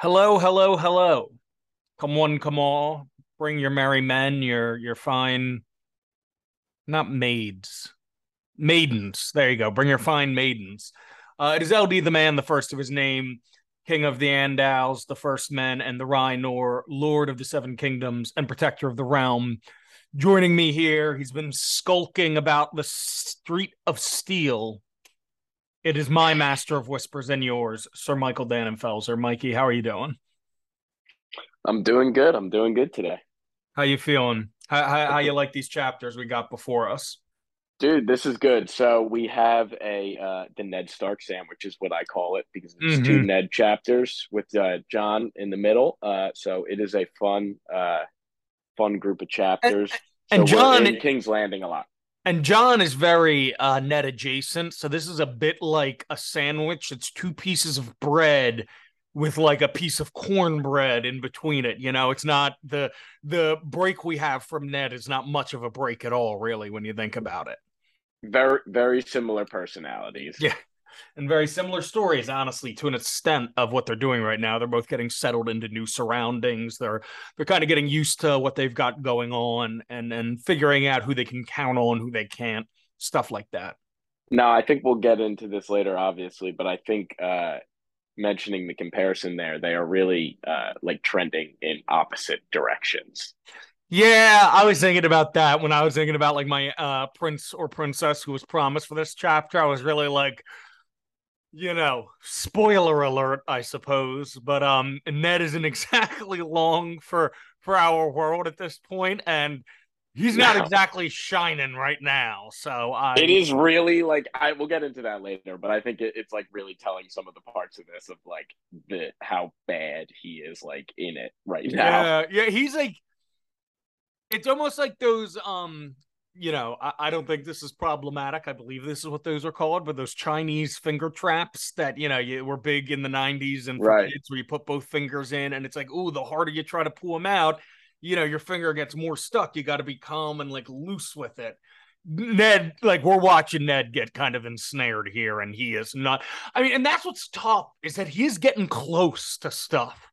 Hello, hello, hello. Come one, come all. Bring your merry men, your your fine, not maids, maidens. There you go. Bring your fine maidens. Uh, it is LD the man, the first of his name, king of the Andals, the first men, and the Rhoynar, lord of the seven kingdoms, and protector of the realm. Joining me here, he's been skulking about the street of steel it is my master of whispers and yours, Sir Michael Dannenfelser. Mikey, how are you doing? I'm doing good. I'm doing good today. How you feeling? How, how, how you like these chapters we got before us? Dude, this is good. So we have a uh, the Ned Stark sandwich is what I call it because it's mm-hmm. two Ned chapters with uh, Jon in the middle. Uh, so it is a fun, uh, fun group of chapters. And, and so Jon in King's Landing a lot. And Jon is very uh, Ned adjacent. So this is a bit like a sandwich. It's two pieces of bread with like a piece of cornbread in between it. You know, it's not the the break we have from Ned is not much of a break at all, really, when you think about it. Very, very similar personalities. Yeah and very similar stories, honestly, to an extent of what they're doing right now. They're both getting settled into new surroundings. They're they're kind of getting used to what they've got going on and and figuring out who they can count on, who they can't, stuff like that. No, I think we'll get into this later, obviously, but I think uh, mentioning the comparison there, they are really uh, like trending in opposite directions. Yeah, I was thinking about that when I was thinking about like my uh prince or princess who was promised for this chapter. I was really like, you know, spoiler alert, I suppose, but um Ned isn't exactly long for for our world at this point and he's not no. exactly shining right now. So I It is really like I will get into that later, but I think it, it's like really telling some of the parts of this of like the how bad he is like in it right now. Yeah, yeah, he's like it's almost like those um you know, I, I, don't think this is problematic. I believe this is what those are called, but those Chinese finger traps that you know you, were big in the '90s and right. kids where you put both fingers in, and it's like, oh, the harder you try to pull them out, you know, your finger gets more stuck. You got to be calm and like loose with it. Ned, like we're watching Ned get kind of ensnared here, and he is not. I mean, and that's what's tough is that he is getting close to stuff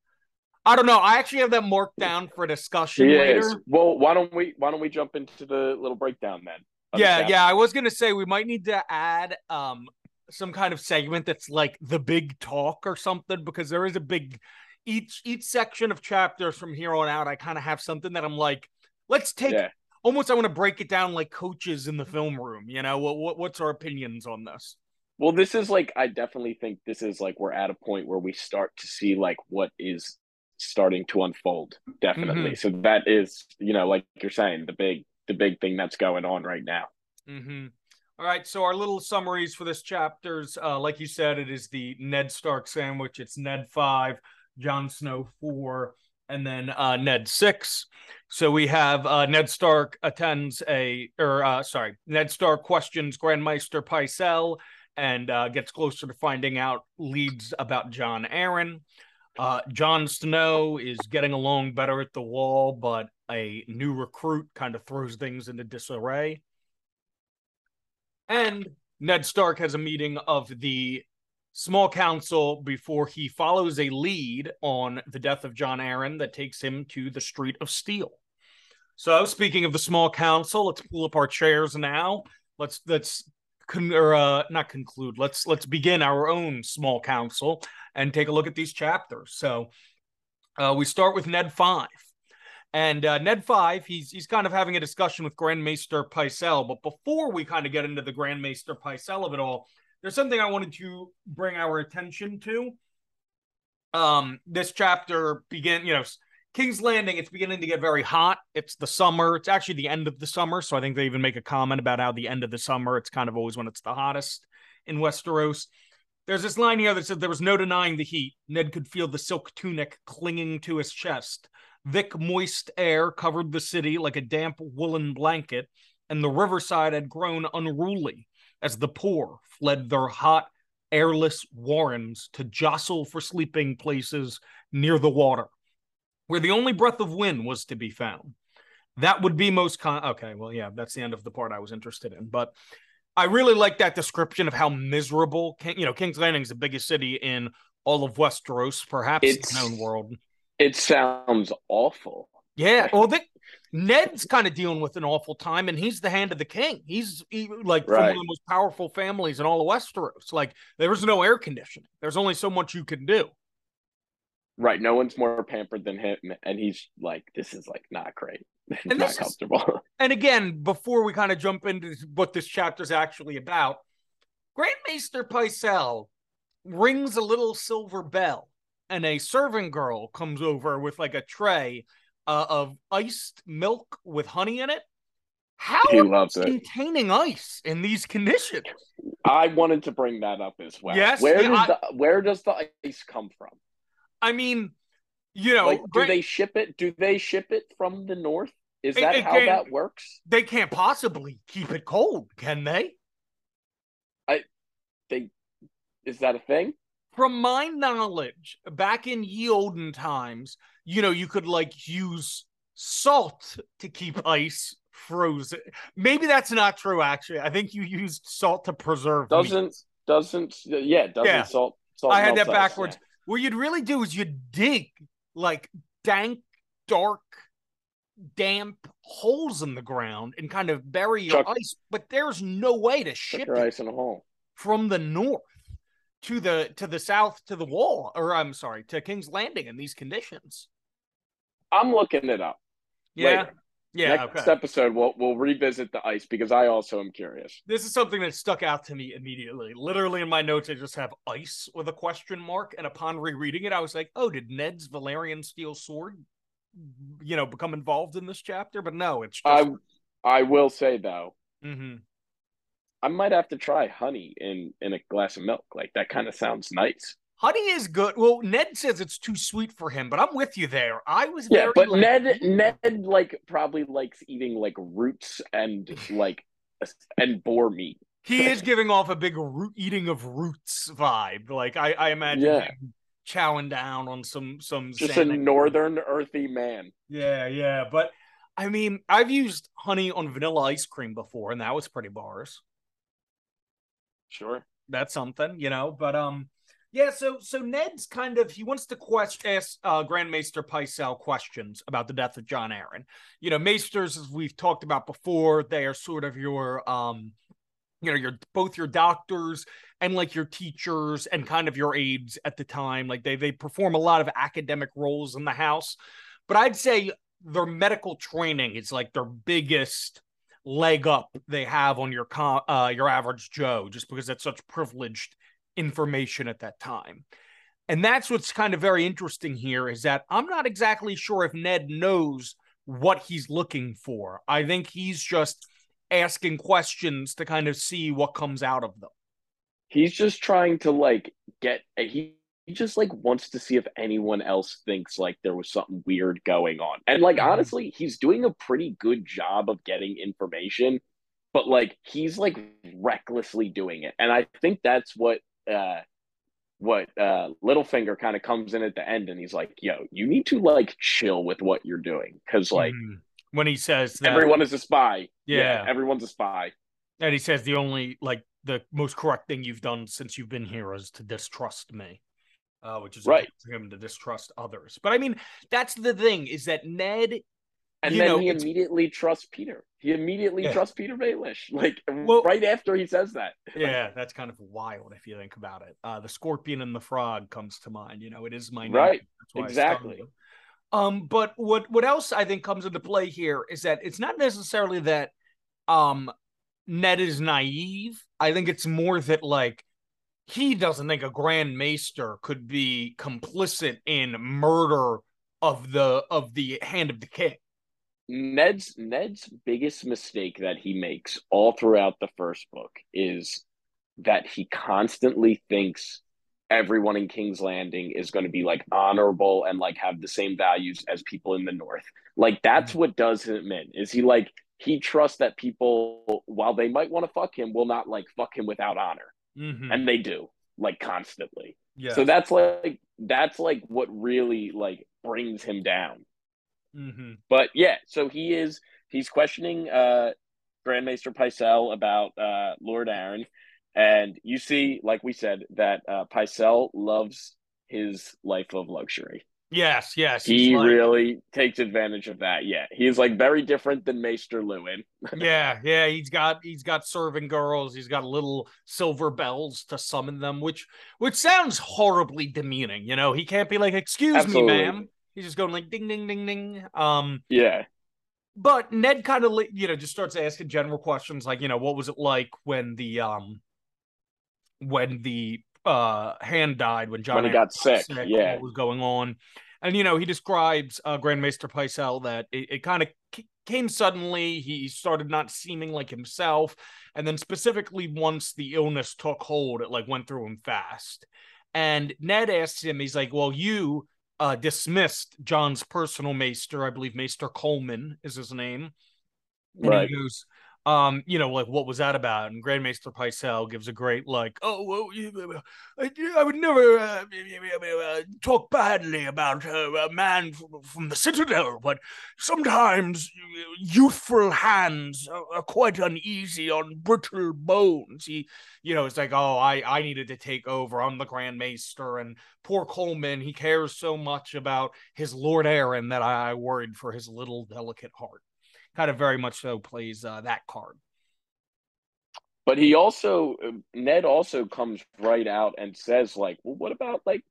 I don't know. I actually have that marked down for discussion later. Well, why don't we why don't we jump into the little breakdown then? Yeah, the yeah. I was gonna say we might need to add um some kind of segment that's like the big talk or something because there is a big each each section of chapters from here on out. I kind of have something that I'm like, let's take yeah. almost. I want to break it down like coaches in the film room. You know, what, what what's our opinions on this? Well, this is like I definitely think this is like we're at a point where we start to see like what is starting to unfold definitely mm-hmm. so that is you know like you're saying the big the big thing that's going on right now mm-hmm. All right so our little summaries for this chapters uh like you said it is the ned stark sandwich it's ned five Jon Snow four and then uh, Ned six. So we have uh, Ned Stark attends a, or uh, sorry, Ned Stark questions Grand Maester Pycelle and uh, gets closer to finding out leads about Jon Arryn. Uh, Jon Snow is getting along better at the wall, but a new recruit kind of throws things into disarray. And Ned Stark has a meeting of the small council before he follows a lead on the death of Jon Arryn that takes him to the Street of Steel. So, speaking of the small council, let's pull up our chairs now. Let's let's con- or uh, not conclude. Let's let's begin our own small council and take a look at these chapters. So uh, we start with Ned Five. And uh, Ned Five, he's he's kind of having a discussion with Grand Maester. But before we kind of get into the Grand Maester of it all, there's something I wanted to bring our attention to. Um, this chapter begin, you know, King's Landing. It's beginning to get very hot. It's the summer. It's actually the end of the summer, so I think they even make a comment about how the end of the summer. It's kind of always when it's the hottest in Westeros. There's this line here that said there was no denying the heat. Ned could feel the silk tunic clinging to his chest. Thick, moist air covered the city like a damp woolen blanket, and the riverside had grown unruly as the poor fled their hot, airless warrens to jostle for sleeping places near the water, where the only breath of wind was to be found. That would be most con. Okay, well, yeah, that's the end of the part I was interested in. But I really like that description of how miserable, King, you know, King's Landing is the biggest city in all of Westeros, perhaps it's, the known world. It sounds awful. Yeah. Well, they, Ned's kind of dealing with an awful time, and he's the hand of the king. He's he, like right. one of the most powerful families in all of Westeros. Like there's no air conditioning. There's only so much you can do. Right. No one's more pampered than him, and he's like, this is like not great. and not comfortable. Is, and again, before we kind of jump into what this chapter is actually about, Grandmaster Pycelle rings a little silver bell, and a serving girl comes over with like a tray uh, of iced milk with honey in it. How he loves it. containing ice in these conditions? I wanted to bring that up as well. Yes, where does I, the where does the ice come from? I mean, you know, like, do they ship it? Do they ship it from the north? Is that it, it how that works? They can't possibly keep it cold, can they? I they is that a thing? From my knowledge, back in ye olden times, you know, you could like use salt to keep ice frozen. Maybe that's not true. Actually, I think you used salt to preserve. Doesn't meat. doesn't yeah doesn't yeah. salt. salt I had that backwards. Ice, yeah. What you'd really do is you'd dig like dank, dark, damp holes in the ground and kind of bury your Chuck, ice. But there's no way to ship your ice in a hole from the north to the to the south to the wall, or I'm sorry, to King's Landing in these conditions. I'm looking it up. Yeah. Later. Yeah. Next okay. episode, we'll we'll revisit the ice because I also am curious. This is something that stuck out to me immediately. Literally in my notes, I just have ice with a question mark, and upon rereading it, I was like, "Oh, did Ned's Valyrian steel sword, you know, become involved in this chapter?" But no, it's. Just... I I will say though, mm-hmm. I might have to try honey in in a glass of milk. Like that kind of sounds nice. Honey is good. Well, Ned says it's too sweet for him, but I'm with you there. I was yeah, but Ned Ned like probably likes eating like roots and like and boar meat. He is giving off a big root eating of roots vibe. Like I, I imagine yeah. chowing down on some some just a northern earthy man. Yeah, yeah, but I mean, I've used honey on vanilla ice cream before, and that was pretty bars. Sure, that's something, you know. But um, yeah, so so Ned's kind of he wants to question ask uh, Grand Pycelle questions about the death of Jon Arryn. You know, Maesters, as we've talked about before, they are sort of your um, you know, your both your doctors and like your teachers and kind of your aides at the time. Like they they perform a lot of academic roles in the house, but I'd say their medical training is like their biggest leg up they have on your com- uh, your average Joe, just because that's such privileged information at that time. And that's what's kind of very interesting here is that I'm not exactly sure if Ned knows what he's looking for. I think he's just asking questions to kind of see what comes out of them. He's just trying to like get he he just like wants to see if anyone else thinks like there was something weird going on. And like mm-hmm. honestly, he's doing a pretty good job of getting information, but like he's like recklessly doing it. And I think that's what uh, what uh, Littlefinger kind of comes in at the end and he's like, "Yo, you need to like chill with what you're doing because like mm. when he says that, everyone is a spy, yeah. yeah, everyone's a spy." And he says the only like the most correct thing you've done since you've been here is to distrust me. Uh, which is right for him to distrust others. But I mean, that's the thing is that Ned and you then know, he immediately trusts Peter. He immediately yeah. trusts Petyr Baelish, like well, right after he says that. yeah, that's kind of wild if you think about it. Uh, the scorpion and the frog comes to mind. You know, it is my name. Right. Exactly. Um, but what what else I think comes into play here is that it's not necessarily that um Ned is naive. I think it's more that like he doesn't think a Grand Maester could be complicit in murder of the of the hand of the king. Ned's Ned's biggest mistake that he makes all throughout the first book is that he constantly thinks everyone in King's Landing is going to be like honorable and like have the same values as people in the North. Like that's mm-hmm. what does him in. Is he like he trusts that people, while they might want to fuck him, will not like fuck him without honor, mm-hmm. and they do like constantly. Yeah. So that's like that's like what really like brings him down Mm-hmm. But yeah, so he is he's questioning uh Grand Maester Pycelle about uh Lord Arryn, And you see, like we said, that uh Pycelle loves his life of luxury. Yes, yes. He like, really takes advantage of that. Yeah. He's like very different than Maester Luwin. yeah, yeah. He's got he's got serving girls, he's got little silver bells to summon them, which which sounds horribly demeaning. You know, he can't be like, excuse Absolutely. me, ma'am. He's just going like ding ding ding ding. Um Yeah. But Ned kind of you know just starts asking general questions like, you know, what was it like when the um when the uh hand died when Jon when he got sick. sick. Yeah, what was going on? And you know, he describes uh, Grand Maester Pycelle that it, it kind of c- came suddenly. He started not seeming like himself, and then specifically once the illness took hold, it like went through him fast. And Ned asks him, he's like, "Well, you." Uh, dismissed Jon's personal maester, I believe Maester Coleman is his name. And right. he goes, um, you know, like what was that about? And Grand Maester Pycelle gives a great like, oh, well, I, I would never uh, uh, talk badly about a man from, the Citadel, but sometimes youthful hands are, quite uneasy on brittle bones. He, you know, it's like, oh, I, I needed to take over. I'm the Grand Maester, and poor Coleman, he cares so much about his Lord Arryn that I worried for his little delicate heart kind of very much so plays uh, that card. But he also Ned also comes right out and says like, "Well, what about like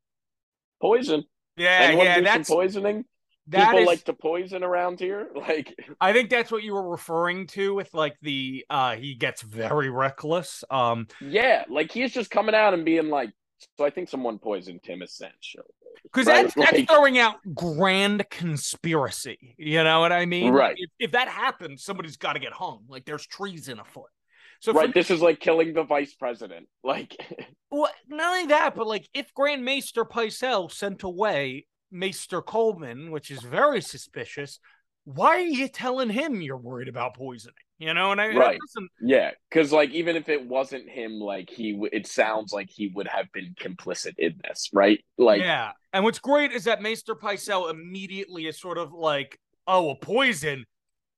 poison? Yeah, Anyone yeah, that's poisoning." People is, like to poison around here. Like, I think that's what you were referring to with like the uh he gets very reckless. Um, yeah, like he's just coming out and being like, "So I think someone poisoned Tim essentially." Because right? that's, like, that's throwing out grand conspiracy. You know what I mean? Right. If, if that happens, somebody's got to get hung. Like there's treason afoot. So right, this is like killing the vice president. Like, well, not only that, but like if Grand Maester Pycelle sent away Maester Coleman, which is very suspicious, why are you telling him you're worried about poisoning? You know, and I right, yeah, because like even if it wasn't him, like he, w- it sounds like he would have been complicit in this, right? Like, yeah. And what's great is that Maester Pycelle immediately is sort of like, oh, a poison.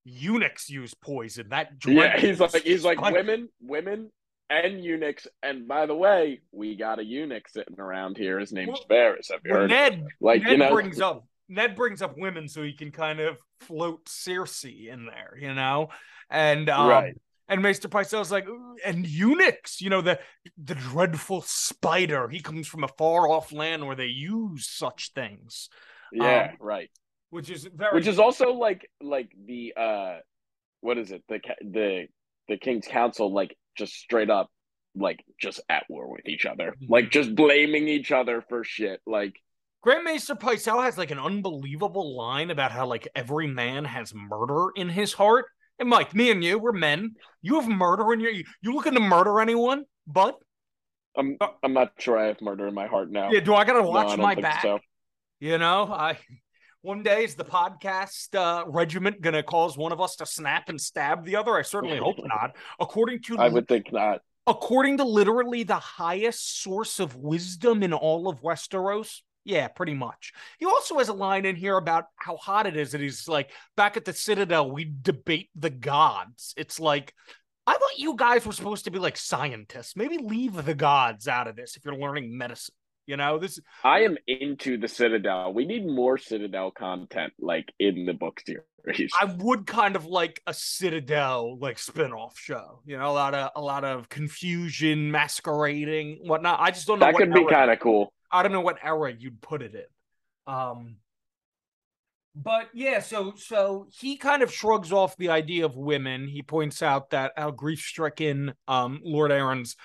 Eunuchs use poison. That yeah, he's like he's like women, women, and eunuchs. And by the way, we got a eunuch sitting around here. His name's well, Varys. Have you well, heard? Ned, like Ned you know, brings up Ned brings up women so he can kind of float Cersei in there, you know, and um, right. And Maester Pycelle's like, and eunuchs, you know, the the dreadful spider. He comes from a far off land where they use such things. Yeah, um, right. Which is very, which is also like like the uh, what is it? The the the King's Council, like just straight up, like just at war with each other, mm-hmm. like just blaming each other for shit, like. Grand Maester Pycelle has like an unbelievable line about how like every man has murder in his heart. And Mike, me and you, we're men. You have murder in your you looking to murder anyone, but I'm uh, I'm not sure I have murder in my heart now. Yeah, do I gotta watch no, I my back? So. You know, I one day is the podcast uh, regiment gonna cause one of us to snap and stab the other? I certainly hope not. According to I would think not. According to literally the highest source of wisdom in all of Westeros, yeah, pretty much. He also has a line in here about how hot it is, and he's like, back at the Citadel, we debate the gods. It's like, I thought you guys were supposed to be like scientists. Maybe leave the gods out of this if you're learning medicine. You know, this I am into the Citadel. We need more Citadel content like in the book series. I would kind of like a Citadel like spin-off show. You know, a lot of a lot of confusion, masquerading, whatnot. I just don't know. That could be kind of cool. I don't know what era you'd put it in. Um, but yeah, so so he kind of shrugs off the idea of women. He points out that how grief-stricken um, Lord Arryn's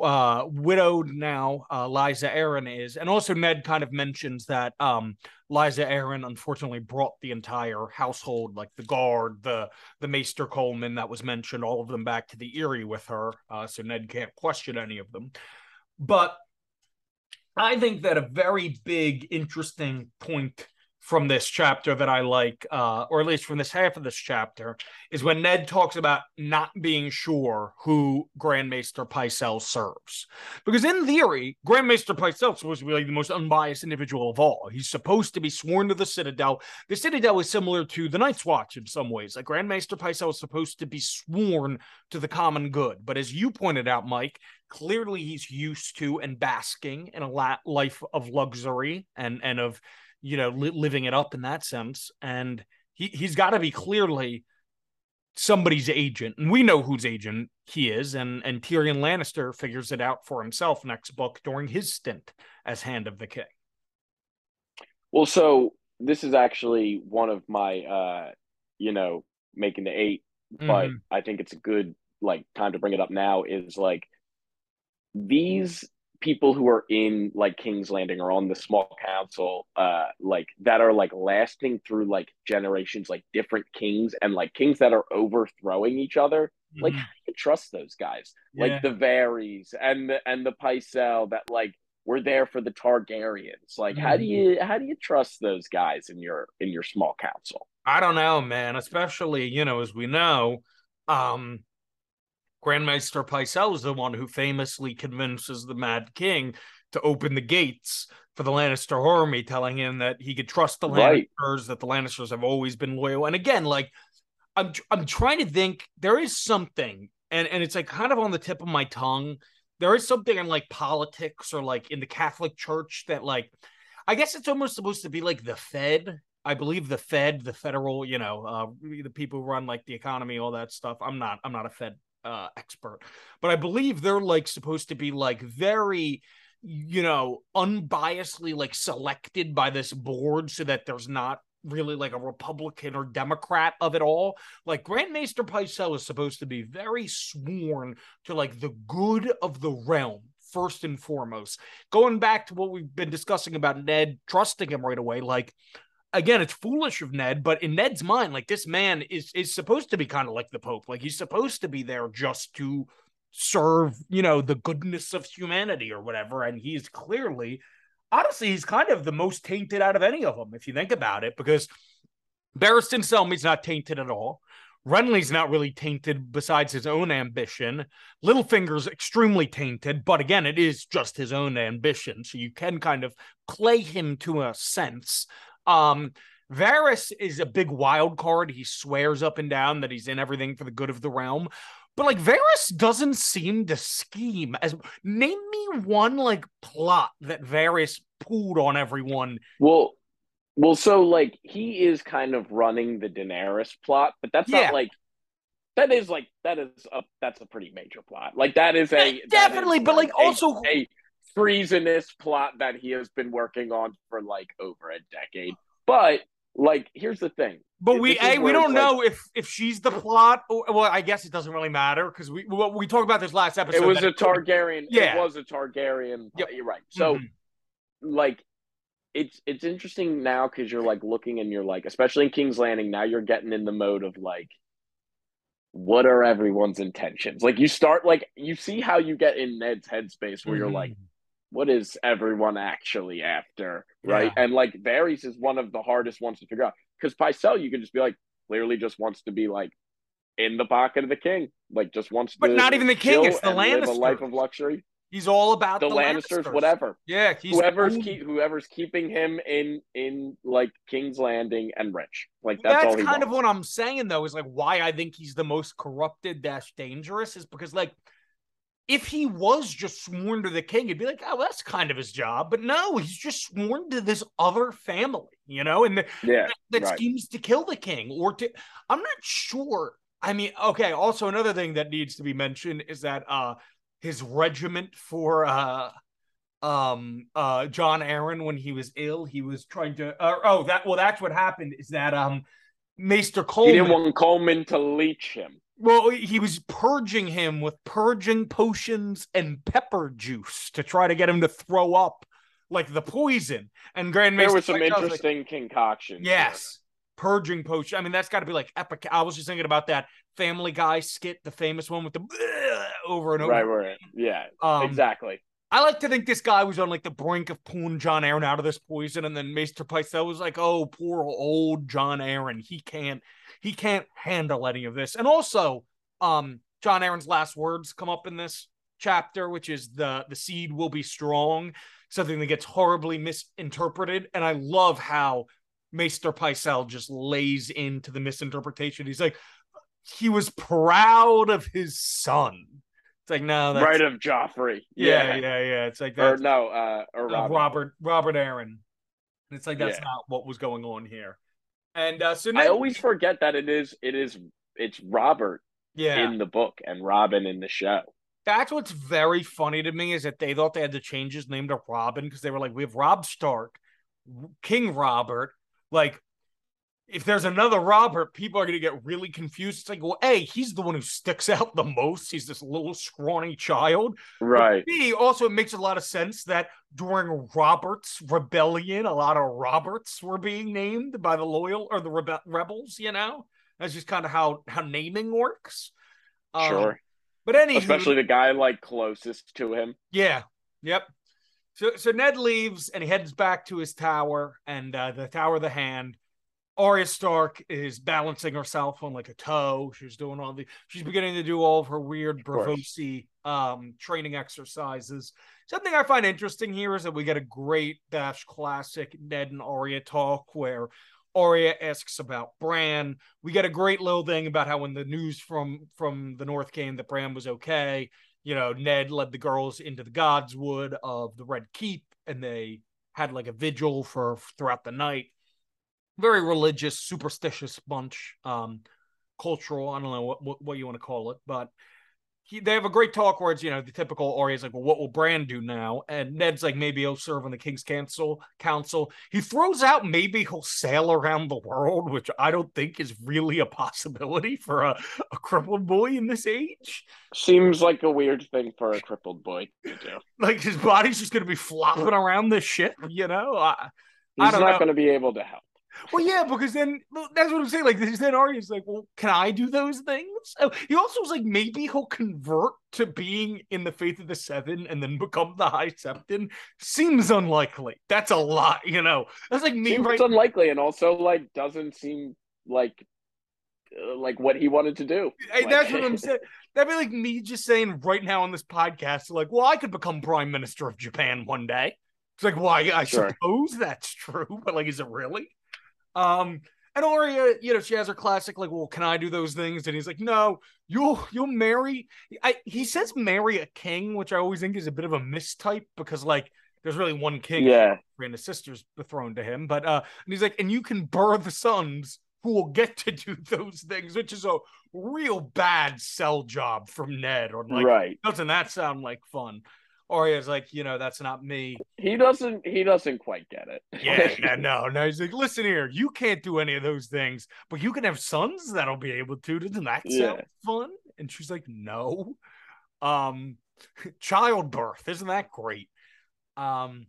uh, widowed now uh, Lysa Arryn is, and also Ned kind of mentions that um, Lysa Arryn unfortunately brought the entire household, like the guard, the the Maester Coleman that was mentioned, all of them back to the Eyrie with her. Uh, so Ned can't question any of them. But I think that a very big, interesting point from this chapter that I like, uh, or at least from this half of this chapter, is when Ned talks about not being sure who Grand Maester Pycelle serves. Because in theory, Grand Maester Pycelle is supposed to be the most unbiased individual of all. He's supposed to be sworn to the Citadel. The Citadel is similar to the Night's Watch in some ways. Like Grand Maester Pycelle is supposed to be sworn to the common good. But as you pointed out, Mike, clearly he's used to and basking in a life of luxury and and of you know, li- living it up in that sense. And he he's got to be clearly somebody's agent, and we know whose agent he is. And and Tyrion Lannister figures it out for himself next book during his stint as Hand of the King. Well, so this is actually one of my, uh, you know, making the 8 mm-hmm. but I think it's a good like time to bring it up now. Is like these people who are in like King's Landing or on the small council, uh, like that are like lasting through like generations, like different kings and like kings that are overthrowing each other. Mm-hmm. Like, how do you trust those guys? Yeah. Like the Varys and the and the Pycelle that like were there for the Targaryens. Like, mm-hmm. how do you how do you trust those guys in your in your small council? I don't know, man. Especially you know, as we know, um, Grandmaster Pycelle is the one who famously convinces the Mad King to open the gates for the Lannister army, telling him that he could trust the right. Lannisters, that the Lannisters have always been loyal. And again, like I'm I'm trying to think, there is something, and, and it's like kind of on the tip of my tongue. There is something in like politics or like in the Catholic Church that like I guess it's almost supposed to be like the Fed. I believe the Fed, the federal, you know, uh, the people who run like the economy, all that stuff. I'm not, I'm not a Fed uh, expert, but I believe they're like supposed to be like very, you know, unbiasedly like selected by this board so that there's not really like a Republican or Democrat of it all. Like Grandmaster Pycelle is supposed to be very sworn to like the good of the realm first and foremost. Going back to what we've been discussing about Ned trusting him right away, like again, it's foolish of Ned, but in Ned's mind, like this man is is supposed to be kind of like the Pope. Like he's supposed to be there just to serve, you know, the goodness of humanity or whatever. And he's clearly, honestly, he's kind of the most tainted out of any of them, if you think about it, because Barristan Selmy's not tainted at all. Renly's not really tainted besides his own ambition. Littlefinger's extremely tainted, but again, it is just his own ambition. So you can kind of play him to a sense. Um, Varys is a big wild card. He swears up and down that he's in everything for the good of the realm. But like Varys doesn't seem to scheme as name me one like plot that Varys pulled on everyone. Well, well, so like he is kind of running the Daenerys plot, but that's yeah. not like that is like that is a that's a pretty major plot. Like that is a definitely, is but like, like also a, a treasonous plot that he has been working on for like over a decade. But like, here's the thing. But we a we don't know like, if if she's the plot. Or, well, I guess it doesn't really matter because we we talked about this last episode. It was a Targaryen. Yeah, it was a Targaryen. Yep. You're right. So, mm-hmm. like, it's it's interesting now because you're like looking and you're like, especially in King's Landing, now you're getting in the mode of like, what are everyone's intentions? Like, you start like you see how you get in Ned's headspace where mm-hmm. you're like, mm-hmm what is everyone actually after, right? Yeah. And like Varys is one of the hardest ones to figure out because Pycelle, you can just be like, clearly just wants to be like in the pocket of the king, like just wants but to. But not even the king; it's the Lannisters. Live a life of luxury. He's all about the, the Lannisters, Lannisters, whatever. Yeah, whoever's keep, whoever's keeping him in in like King's Landing and rich. Like that's, that's kind wants. of what I'm saying though. Is like why I think he's the most corrupted dash dangerous is because like if he was just sworn to the king, he'd be like, oh, that's kind of his job. But no, he's just sworn to this other family, you know, and the, yeah, that, that right. schemes to kill the king or to. I'm not sure. I mean, okay. Also, another thing that needs to be mentioned is that uh his regiment for uh um uh Jon Arryn when he was ill, he was trying to. Uh, oh, that well, that's what happened. Is that um Maester Coleman? He didn't want Coleman to leech him. Well, he was purging him with purging potions and pepper juice to try to get him to throw up like the poison. And Grand There were some interesting like, concoctions. Yes. Purging potion. I mean, that's got to be like epic. I was just thinking about that Family Guy skit, the famous one with the over and over. Right, right. Yeah, um, exactly. I like to think this guy was on like the brink of pulling Jon Arryn out of this poison, and then Maester Pycelle was like, "Oh, poor old Jon Arryn, He can't, he can't handle any of this." And also, um, Jon Arryn's last words come up in this chapter, which is the the seed will be strong, something that gets horribly misinterpreted. And I love how Maester Pycelle just lays into the misinterpretation. He's like, he was proud of his son. It's like no, that's, right of Joffrey. Yeah, yeah, yeah. yeah. It's like that. Or no, uh, or Robert. Robert Robert Arryn. It's like that's Yeah. not what was going on here. And uh, so I always forget that it is it is it's Robert yeah, in the book and Robin in the show. that's what's very funny to me is that they thought they had to change his name to Robin because they were like, we have Rob Stark, King Robert. Like, if there's another Robert, people are going to get really confused. It's like, well, A, he's the one who sticks out the most. He's this little scrawny child. Right. B, also, it makes a lot of sense that during Robert's rebellion, a lot of Roberts were being named by the loyal or the rebe- rebels, you know? That's just kind of how, how naming works. Um, Sure. But anyway, Especially the guy like closest to him. yeah. Yep. So so Ned leaves and he heads back to his tower and uh, the Tower of the Hand. Arya Stark is balancing herself on like a toe. She's doing all the she's beginning to do all of her weird. Braavosi um training exercises. Something I find interesting here is that we get a great dash classic Ned and Arya talk where Arya asks about Bran. We get a great little thing about how when the news from from the North came that Bran was okay, you know, Ned led the girls into the Godswood of the Red Keep, and they had like a vigil for throughout the night. Very religious, superstitious bunch, um, cultural. I don't know what what, what you want to call it, but he, they have a great talk where it's you know the typical Arya's like, well, what will Bran do now? And Ned's like, maybe he'll serve on the King's Council. Council. He throws out maybe he'll sail around the world, which I don't think is really a possibility for a, a crippled boy in this age. Seems like a weird thing for a crippled boy to do. like his body's just gonna be flopping around this ship, you know. I, I He's don't not know. to be able to help. Well, yeah, because then well, that's what I'm saying. Like this then Arya's like, well, can I do those things? Oh, he also was like, maybe he'll convert to being in the faith of the Seven and then become the High Septon. Seems unlikely. That's a lot, you know. That's like me Seems right. unlikely, and also like doesn't seem like uh, like what he wanted to do. Hey, Like- that's what I'm saying. That'd be like me just saying right now on this podcast, like, well, I could become prime minister of Japan one day. It's like, why? I Sure. suppose that's true, but like, is it really? Um, and Arya, you know, she has her classic, like, well, can I do those things? And he's like, no, you'll you'll marry. I he says marry a king, which I always think is a bit of a mistype because like there's really one king Yeah, and his sister's betrothed to him. But uh, and he's like, and you can birth sons who will get to do those things, which is a real bad sell job from Ned. Or like, right. doesn't that sound like fun? Arya's like, you know, that's not me. He doesn't. He doesn't quite get it. Yeah, no, no, no. He's like, listen here, you can't do any of those things, but you can have sons that'll be able to. Doesn't that sound Yeah. fun? And she's like, no. Um, childbirth, isn't that great? Um,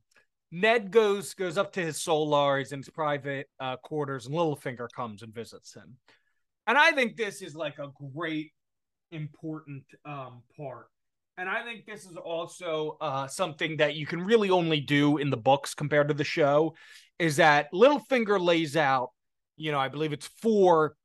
Ned goes goes up to his Solars in his private uh, quarters, and Littlefinger comes and visits him. And I think this is like a great, important um, part. And I think this is also uh, something that you can really only do in the books compared to the show. Is that Littlefinger lays out, you know, I believe it's four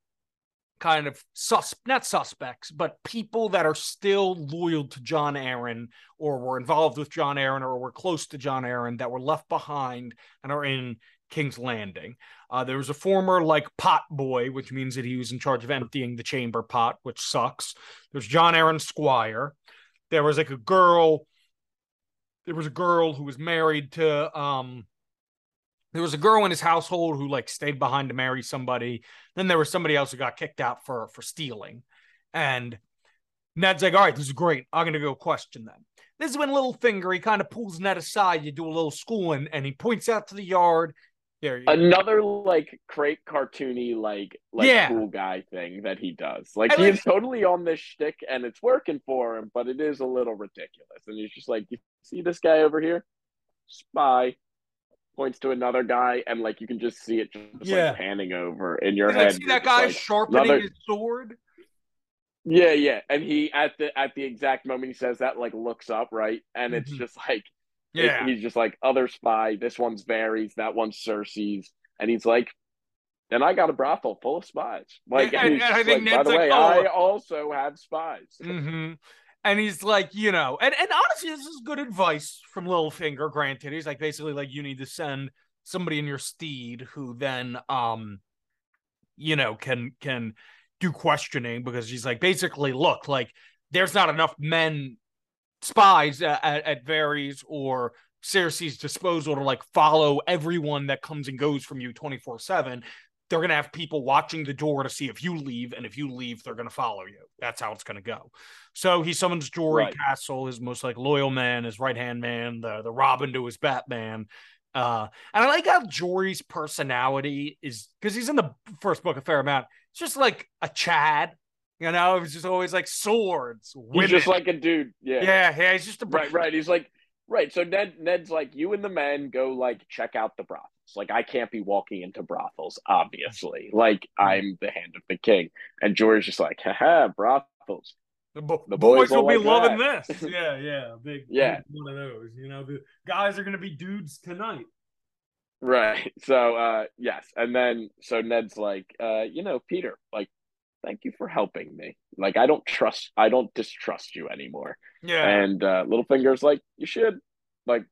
kind of sus not suspects, but people that are still loyal to Jon Arryn or were involved with Jon Arryn or were close to Jon Arryn that were left behind and are in King's Landing. Uh, there was a former like pot boy, which means that he was in charge of emptying the chamber pot, which sucks. There's Jon Arryn Squire. There was like a girl. There was a girl who was married to um there was a girl in his household who like stayed behind to marry somebody. Then there was somebody else who got kicked out for for stealing. And Ned's like, all right, this is great. I'm gonna go question them. This is when Littlefinger he kind of pulls Ned aside. You do a little schooling, and he points out to the yard. Another like crate cartoony like like Yeah. cool guy thing that he does. Like I he like- is totally on this shtick and it's working for him, but it is a little ridiculous. And he's just like, you see this guy over here, spy. Points to another guy, and like you can just see it just Yeah. like panning over in your like, head. see that guy like, sharpening another- his sword. Yeah, yeah. And he at the at the exact moment he says that, like looks up, right? And it's Mhm. just like Yeah. it- he's just like other spy. This one's Varys, that one's Cersei's, and he's like, and I got a brothel full of spies. Like, And- he's and I think like, by Ned's the like, way, "Oh." I also have spies. hmm And he's like, you know, and, and honestly, this is good advice from Littlefinger. Granted, he's like basically like you need to send somebody in your steed who then, um, you know, can can do questioning because he's like basically, look, like there's not enough men spies at, at, Varys or Cersei's disposal to like follow everyone that comes and goes from you 24 7 they're going to have people watching the door to see if you leave and if you leave they're going to follow you. That's how it's going to go. So he summons jory Right. Cassel his most like loyal man his right hand man the, the robin to his batman. Uh and i like how jory's personality is because he's in the first book a fair amount it's just like a chad you know it was just always like swords He's women just like a dude. Yeah. yeah yeah he's just a Right, right. He's like, right. So Ned, Ned's like, you and the men go like check out the brothels. Like, I can't be walking into brothels, obviously. Like, Mm-hmm. I'm the hand of the king. And Jory's just like, haha, brothels. The, bo- The boys, boys will be like loving this. Yeah, yeah, big, Yeah. big one of those. You know, the guys are gonna be dudes tonight. Right. So, uh, yes. And then, so Ned's like, uh, you know, Peter, like, thank you for helping me. Like, I don't trust, I don't distrust you anymore. Yeah, And uh, Littlefinger's like, you should. Like,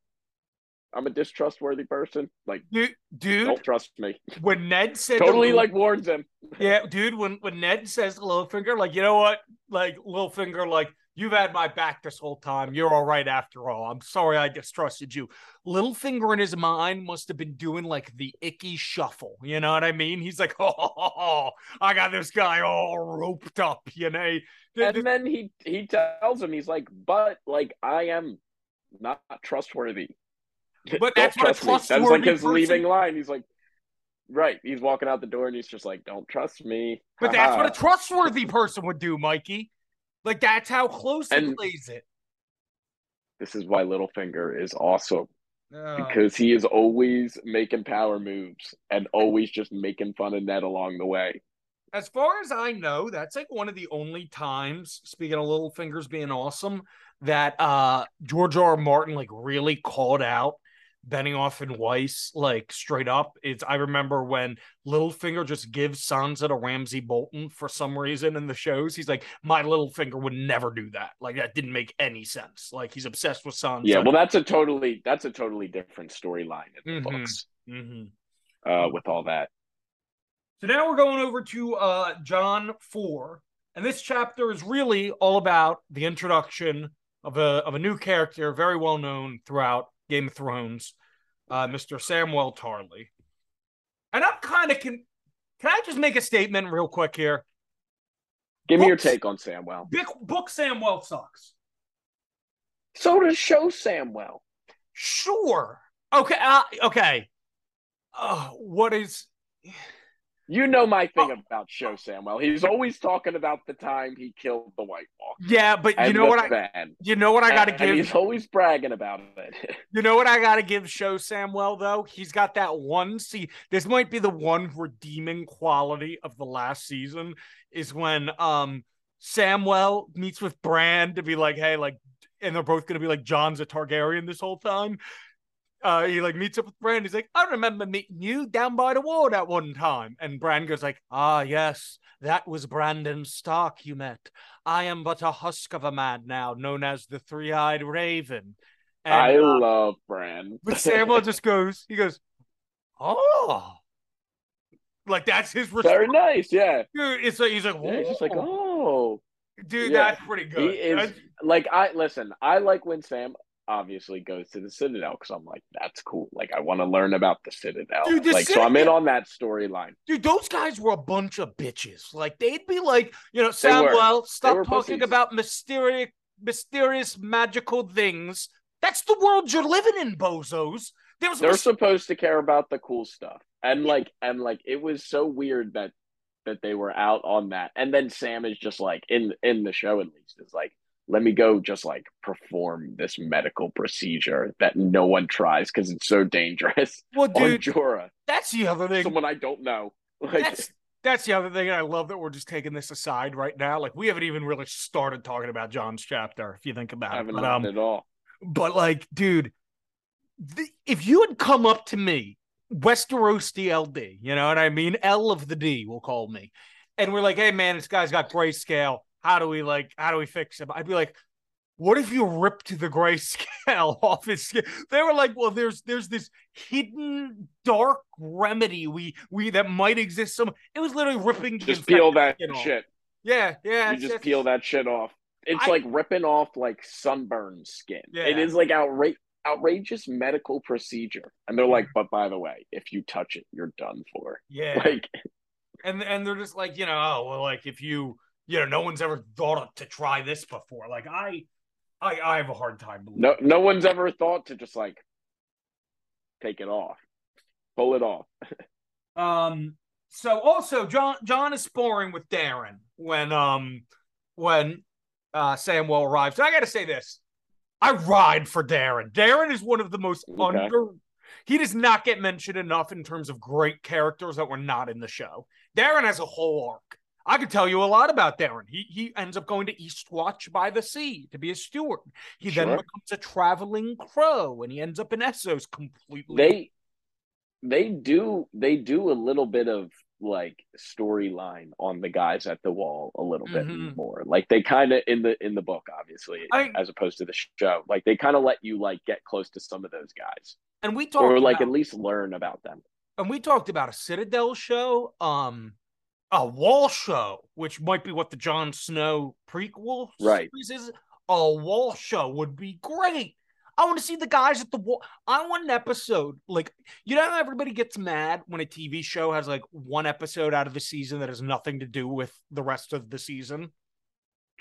I'm a distrustworthy person. Like, dude, dude. don't trust me. When Ned said Totally Lil- like warns him. yeah, dude. When when Ned says to Littlefinger, like, you know what, like Littlefinger, like you've had my back this whole time. You're all right after all. I'm sorry I distrusted you. Littlefinger in his mind must have been doing like the Ickey Shuffle. You know what I mean? He's like, oh, I got this guy all roped up. You know. And then he he tells him, he's like, but like I am not trustworthy. But that's what a trust me. That's like his person- leaving line. He's like, right. He's walking out the door and he's just like, don't trust me. But that's what a trustworthy person would do, Mikey. Like that's how close And- plays it. This is why Littlefinger is awesome Oh. because he is always making power moves and always just making fun of Ned along the way. as far as I know, that's like one of the only times, speaking of Littlefingers being awesome, that uh George R. R. Martin like really called out Benioff and Weiss like straight up. It's I remember when Littlefinger just gives Sansa to Ramsay Bolton for some reason in the shows. He's like, my Littlefinger would never do that. Like that didn't make any sense. Like he's obsessed with Sansa. Yeah, well, that's a totally that's a totally different storyline in the Mhm. books Mhm. uh, with all that. So now we're going over to uh, Jon 4. And this chapter is really all about the introduction of a, of a new character, very well known throughout Game of Thrones, uh, Mr. Samwell Tarley. And I'm kind of can can I just make a statement real quick here? Give me your take on Samwell. Big book Samuel sucks. So does show Samwell. Sure. Okay. Uh, okay. Uh, what is You know my thing about Show Samwell. He's always talking about the time he killed the White Walker. yeah, but you know what I fan. you know what I got to give He's always bragging about it. You know what I gotta give Show Samwell though? He's got that one see. This might be the one redeeming quality of the last season is when um Samwell meets with Bran to be like, hey, like, and they're both gonna be like Jon's a Targaryen this whole time. Uh, he like meets up with Bran. He's like, I remember meeting you down by the wall that one time. And Bran goes like, Ah, yes, that was Brandon Stark you met. I am but a husk of a man now, known as the Three-Eyed Raven. And, I uh, love Bran. but Samwell just goes, he goes, oh, like that's his Very nice, yeah. Dude, it's like he's like, Yeah, he's just like, oh. dude, Yeah. that's pretty good. He is That's- like I listen, I like when Sam obviously goes to the Citadel because I'm like, that's cool. Like I want to learn about the Citadel. Dude, the like so I'm in on that storyline. dude, those guys were a bunch of bitches. Like they'd be like, you know. Samwell, stop talking pussies. about mysterious, mysterious, magical things. That's the world you're living in, bozos. There was They're supposed to care about the cool stuff. And like and like it was so weird that that they were out on that. And then Sam is just like in in the show at least is like let me go just like perform this medical procedure that no one tries because it's so dangerous well, on dude. Jorah. That's the other thing. Someone I don't know. Like That's that's the other thing. I love that we're just taking this aside right now. Like we haven't even really started talking about Jon's chapter, if you think about I haven't it. But, um, at all. but like, dude, the, if you had come up to me, Westeros DLD, you know what I mean? L of the D will call me. And we're like, hey man, this guy's got grayscale. How do we like how do we fix him? I'd be like, what if you ripped the grayscale off his skin? They were like, well, there's there's this hidden dark remedy we we that might exist. Some it was literally ripping just peel that off. shit. Yeah, yeah. You just, just peel that shit off. It's I, like ripping off like sunburned skin. Yeah. It is like outra- outrageous medical procedure. And they're like, but by the way, if you touch it, you're done for. Yeah. Like and and they're just like, you know, oh well, like if you you know, no one's ever thought to try this before. Like I I, I have a hard time believing. No, no one's ever thought to just like take it off, pull it off. um. So also, Jon Jon is sparring with Darren when um when uh Samwell arrives. So I got to say this: I ride for Darren. Darren is one of the most okay. under. He does not get mentioned enough in terms of great characters that were not in the show. Darren has a whole arc. I could tell you a lot about Darren. He he ends up going to Eastwatch by the Sea to be a steward. He sure. then becomes a traveling crow, and he ends up in Essos completely. They they do they do a little bit of like storyline on the guys at the wall a little bit mm-hmm. more. Like they kind of in the in the book, obviously, I, as opposed to the show. Like they kind of let you like get close to some of those guys, and we talked or like about, at least learn about them. And we talked about a Citadel show. Um, a wall show, which might be what the Jon Snow prequel right. series is. A wall show would be great. I want to see the guys at the wall. I want an episode. Like, you know how everybody gets mad when a TV show has like one episode out of the season that has nothing to do with the rest of the season?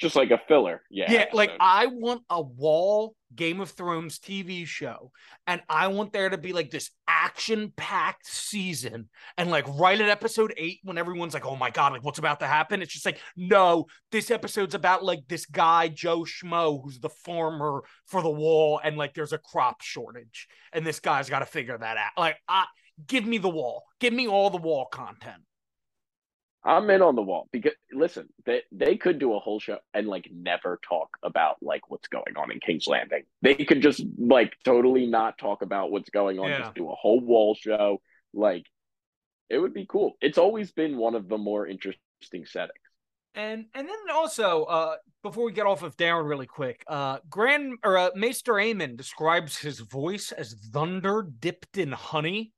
Just like a filler. Yeah. Yeah. Like I want a wall Game of Thrones TV show, and I want there to be like this action packed season. And like right at episode eight, when everyone's like, oh my God, like what's about to happen? It's just like, no, this episode's about like this guy, Joe Schmo, who's the farmer for the wall, and like there's a crop shortage. And this guy's got to figure that out. Like, I give me the wall, give me all the wall content. I'm in on the wall because listen, they they could do a whole show and like never talk about like what's going on in King's Landing. They could just like totally not talk about what's going on, yeah. just do a whole wall show. Like it would be cool. It's always been one of the more interesting settings. And and then also, uh, before we get off of Darren really quick, uh, Grand or uh, Maester Aemon describes his voice as thunder dipped in honey.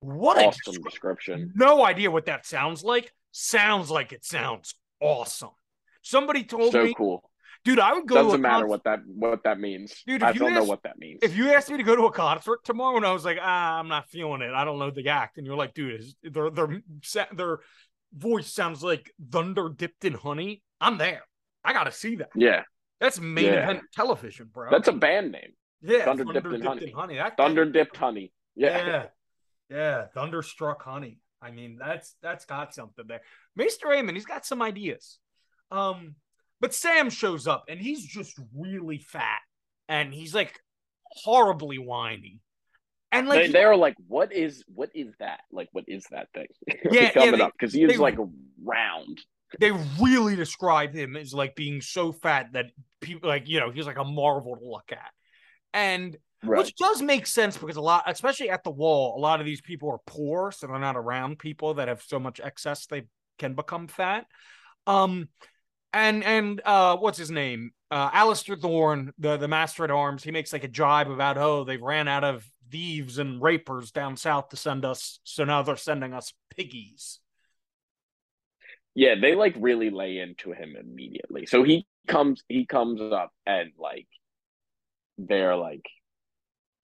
What awesome a description! No idea what that sounds like sounds like it sounds awesome. Somebody told so me, cool, dude. I would go. Doesn't matter what that what that means. Dude, I don't asked, know what that means. If you asked me to go to a concert tomorrow, and I was like, ah, I'm not feeling it. I don't know the act, and you're like, dude, is, their their their voice sounds like thunder dipped in honey. I'm there. I got to see that. Yeah, that's main yeah. event television, bro. That's a band name. Yeah, thunder, thunder dipped, dipped, in honey. In honey. Thunder dipped honey. Yeah. yeah, yeah, thunderstruck honey. I mean, that's that's got something there. Maester Aemon, he's got some ideas. Um, but Sam shows up and he's just really fat and he's like horribly whiny. And like they, are like, what is what is that? Like, what is that thing? Yeah, coming yeah, they, up because he is they, like round. They really describe him as like being so fat that people like you know he's like a marvel to look at, and Right. Which does make sense because a lot, especially at the wall, a lot of these people are poor, so they're not around people that have so much excess they can become fat. Um, and and uh, what's his name? Uh, Alliser Thorne, the the master at arms. He makes like a jibe about oh they ran out of thieves and rapers down south to send us, so now they're sending us piggies. Yeah, they like really lay into him immediately. So he comes he comes up and like they're like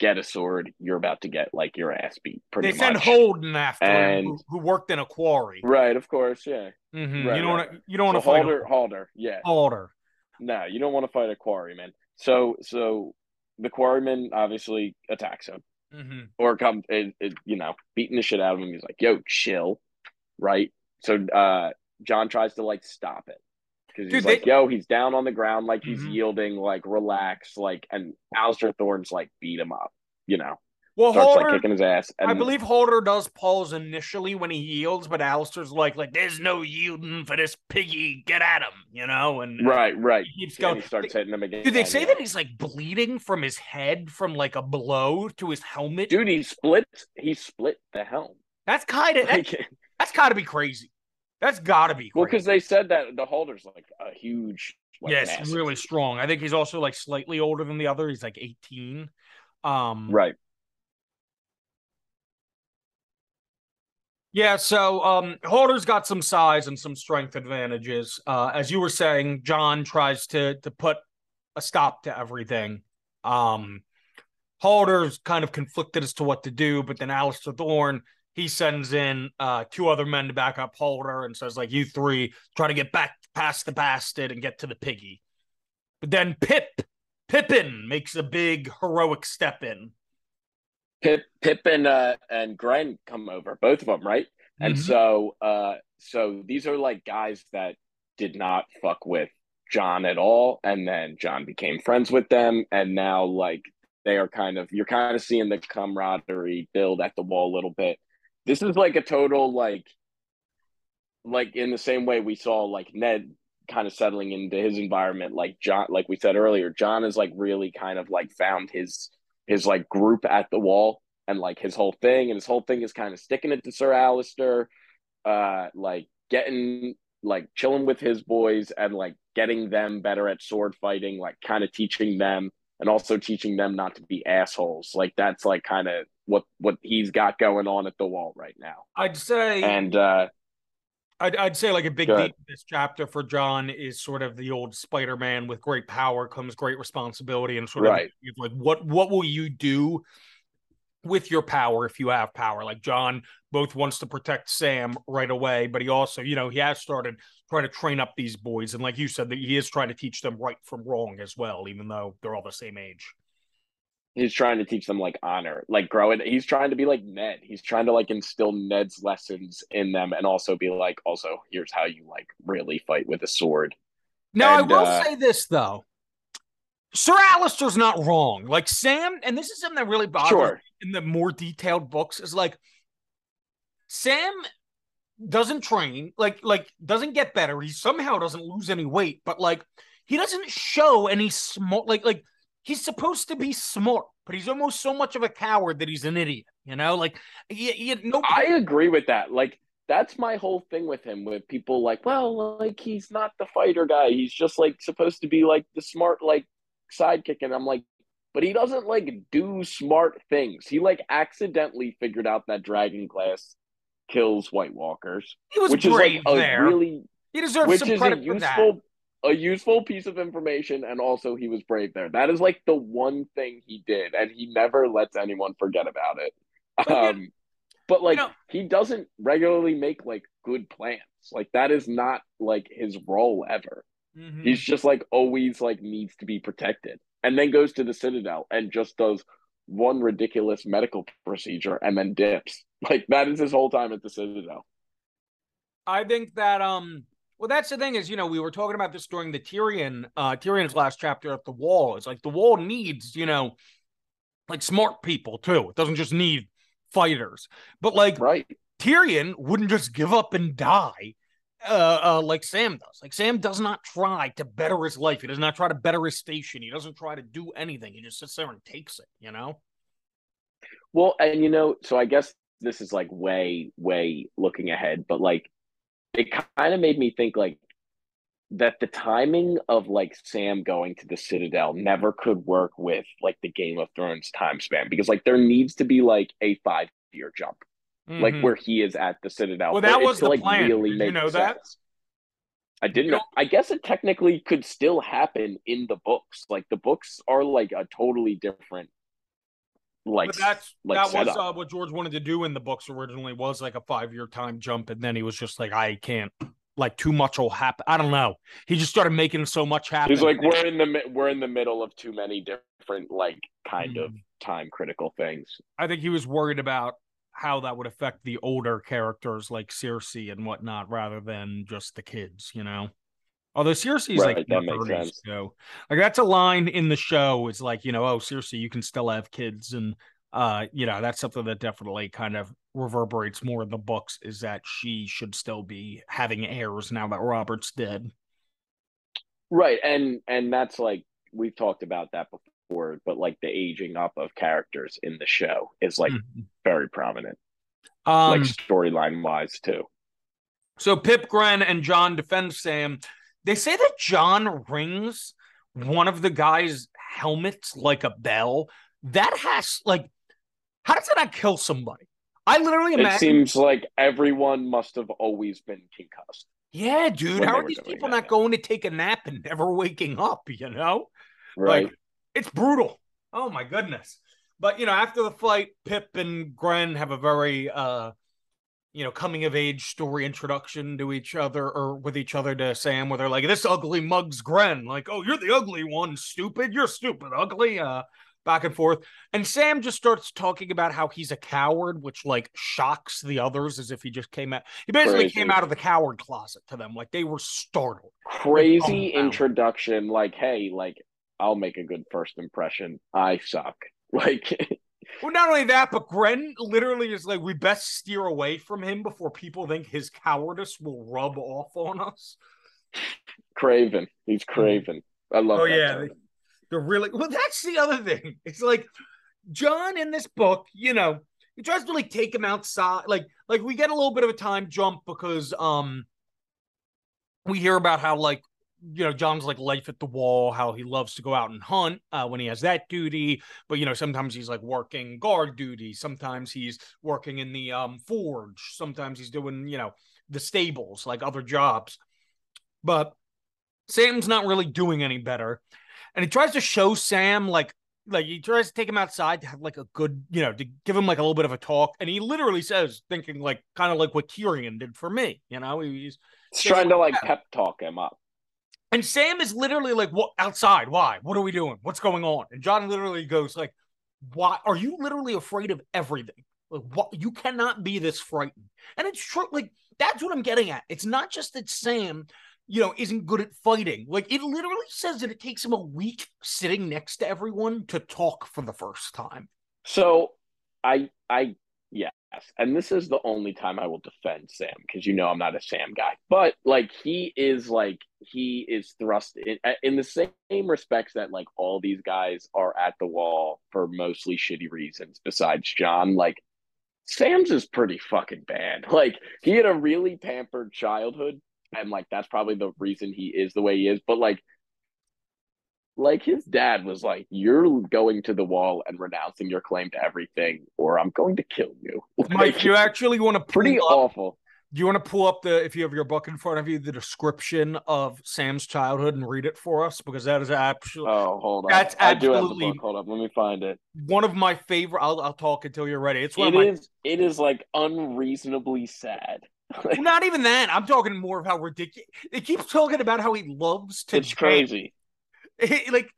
get a sword, you're about to get like your ass beat. Pretty they send much. Holden after and, him, who, who, worked in a quarry. Right, of course, yeah. Mm-hmm. Right, you don't right. want to. You don't want to so fight Halder. A... Halder, yeah. Halder. No, you don't want to fight a quarryman. So, so the quarryman obviously attacks him, mm-hmm. or come, it, it, you know, beating the shit out of him. He's like, "Yo, chill," right? So, uh, Jon tries to like stop it because he's Dude, like, they... yo, he's down on the ground, like he's mm-hmm. yielding, like relax, like, and Alliser Thorne's like beat him up, you know. well, starts Holder, like kicking his ass. And... I believe Holder does pause initially when he yields, but Alistair's like, like, there's no yielding for this piggy. Get at him, you know? And right, right. He keeps going. he starts hitting him again. Do they say that he's like bleeding from his head from like a blow to his helmet? Dude, he split. He split the helm. That's kind of that's, that's got to be crazy. That's got to be crazy. well because they said that the Holder's like a huge. Like, yes, massive. really strong. I think he's also like slightly older than the other. He's like eighteen. Um, right. Yeah, so um, Holder's got some size and some strength advantages. Uh, as you were saying, Jon tries to to put a stop to everything. Um, Holder's kind of conflicted as to what to do, but then Alistair Thorne he sends in uh, two other men to back up Holder and says, like, you three try to get back past the bastard and get to the piggy. But then Pip Pippin makes a big heroic step in. Pip, Pip and uh, and Grenn come over, both of them, right? Mm-hmm. And so, uh, so these are like guys that did not fuck with Jon at all, and then Jon became friends with them, and now like they are kind of you're kind of seeing the camaraderie build at the wall a little bit. This is like a total like like in the same way we saw like Ned kind of settling into his environment like Jon like we said earlier Jon is like really kind of like found his his like group at the wall and like his whole thing and his whole thing is kind of sticking it to Sir Alistair uh like getting like chilling with his boys and like getting them better at sword fighting like kind of teaching them and also teaching them not to be assholes. Like that's like kind of what what he's got going on at the wall right now. I'd say and uh I'd, I'd say like a big theme this chapter for Jon is sort of the old Spider-Man with great power comes great responsibility and sort right. of like what what will you do with your power if you have power? Like Jon both wants to protect Sam right away but he also you know he has started trying to train up these boys. And like you said that he is trying to teach them right from wrong as well even though they're all the same age he's trying to teach them like honor, like grow it. He's trying to be like Ned. He's trying to like instill Ned's lessons in them and also be like, also, here's how you like really fight with a sword. Now, and, I will uh, say this though. Sir Alistair's not wrong. Like Sam, and this is something that really bothers sure. in the more detailed books, is like Sam doesn't train, like like doesn't get better. He somehow doesn't lose any weight, but like he doesn't show any small like like he's supposed to be smart, but he's almost so much of a coward that he's an idiot. You know, like you, you no. I agree with that. Like that's my whole thing with him. With people like, well, like he's not the fighter guy. He's just like supposed to be like the smart like sidekick, and I'm like, but he doesn't like do smart things. He like accidentally figured out that dragon glass kills White Walkers. He was which brave is like there. really he deserves some credit a useful a useful piece of information and also he was brave there. That is like the one thing he did and he never lets anyone forget about it. Um but like you know, he doesn't regularly make like good plans. Like that is not like his role ever. Mm-hmm. He's just like always like needs to be protected and then goes to the Citadel and just does one ridiculous medical procedure and then dips. Like that is his whole time at the Citadel. I think that um well, that's the thing is, you know, we were talking about this during the Tyrion, uh, Tyrion's last chapter at the wall. It's like the wall needs, you know, like smart people too. It doesn't just need fighters, but like right. Tyrion wouldn't just give up and die uh, uh, like Sam does. Like Sam does not try to better his life. He does not try to better his station. He doesn't try to do anything. He just sits there and takes it. You know. Well, and you know, so I guess this is like way, way looking ahead, but like it kind of made me think like that the timing of like Sam going to the Citadel never could work with like the Game of Thrones time span because like there needs to be like a five year jump, mm-hmm. like where he is at the Citadel. Well, that was to, the like, plan. Really Did you know sense. that? I didn't know. I guess it technically could still happen in the books. Like the books are like a totally different like but that's like that was uh, what George wanted to do in the books originally was like a five year time jump, and then he was just like, I can't. Like too much will happen. I don't know. He just started making so much happen. He's like, we're in the we're in the middle of too many different like kind mm. of time critical things. I think he was worried about how that would affect the older characters like Cersei and whatnot, rather than just the kids. You know. Although Cersei's right, like that makes sense. So like that's a line in the show. It's like, you know, oh Cersei, you can still have kids and uh, you know, that's something that definitely kind of reverberates more in the books is that she should still be having heirs now that Robert's dead. Right. And and that's like we've talked about that before, but like the aging up of characters in the show is like mm-hmm. very prominent. Um, like storyline wise too. So Pip Grenn and Jon defend Sam. They say that Jon rings one of the guy's helmets like a bell. That has like how does that not kill somebody? I literally imagine. It seems like everyone must have always been concussed. Yeah, dude. How are these people not going to take a nap and never waking up? You know, right? Like, it's brutal. Oh my goodness. But you know, after the fight, Pip and Grenn have a very uh you know, coming of age story introduction to each other or with each other to Sam, where they're like, "This ugly mug's Grenn," like, "Oh, you're the ugly one, stupid. You're stupid, ugly." Uh, back and forth. And Sam just starts talking about how he's a coward, which like shocks the others as if he just came out. He basically Crazy. came out of the coward closet to them. Like they were startled. Crazy introduction. Like, hey, like I'll make a good first impression. I suck. Like Well, not only that, but Grenn literally is like, we best steer away from him before people think his cowardice will rub off on us. Craven. He's Craven. I love oh, yeah. They're really well. That's the other thing. It's like Jon in this book, you know, he tries to like take him outside. Like, like we get a little bit of a time jump because um we hear about how like you know Jon's like life at the wall, how he loves to go out and hunt uh, when he has that duty. But you know sometimes he's like working guard duty, sometimes he's working in the um forge, sometimes he's doing you know the stables, like other jobs. But Sam's not really doing any better and he tries to show Sam like like he tries to take him outside to have like a good, you know, to give him like a little bit of a talk. And he literally says, thinking like kind of like what Tyrion did for me, you know, he's, he's trying to like pep talk him up. And Sam is literally like, "What outside? Why? What are we doing? What's going on?" And Jon literally goes like, "Why are you literally afraid of everything? Like, what? You cannot be this frightened." And it's true. Like that's what I'm getting at. It's not just that Sam you know, isn't good at fighting. Like it literally says that it takes him a week sitting next to everyone to talk for the first time. So I I yes. And this is the only time I will defend Sam because you know I'm not a Sam guy. But like he is like he is thrust in, uh, in the same respects that like all these guys are at the wall for mostly shitty reasons besides Jon. like Sam's is pretty fucking bad. Like he had a really pampered childhood and like that's probably the reason he is the way he is. But like, like his dad was like, "You're going to the wall and renouncing your claim to everything, or I'm going to kill you." Mike, you actually want to pretty up, awful. Do you want to pull up the if you have your book in front of you the description of Sam's childhood and read it for us because that is absolutely oh hold on that's absolutely hold up let me find it one of my favorite I'll I'll talk until you're ready it's one it of my, is, it is like unreasonably sad not even that. I'm talking more of how ridiculous. It keeps talking about how he loves to. It's crazy. like,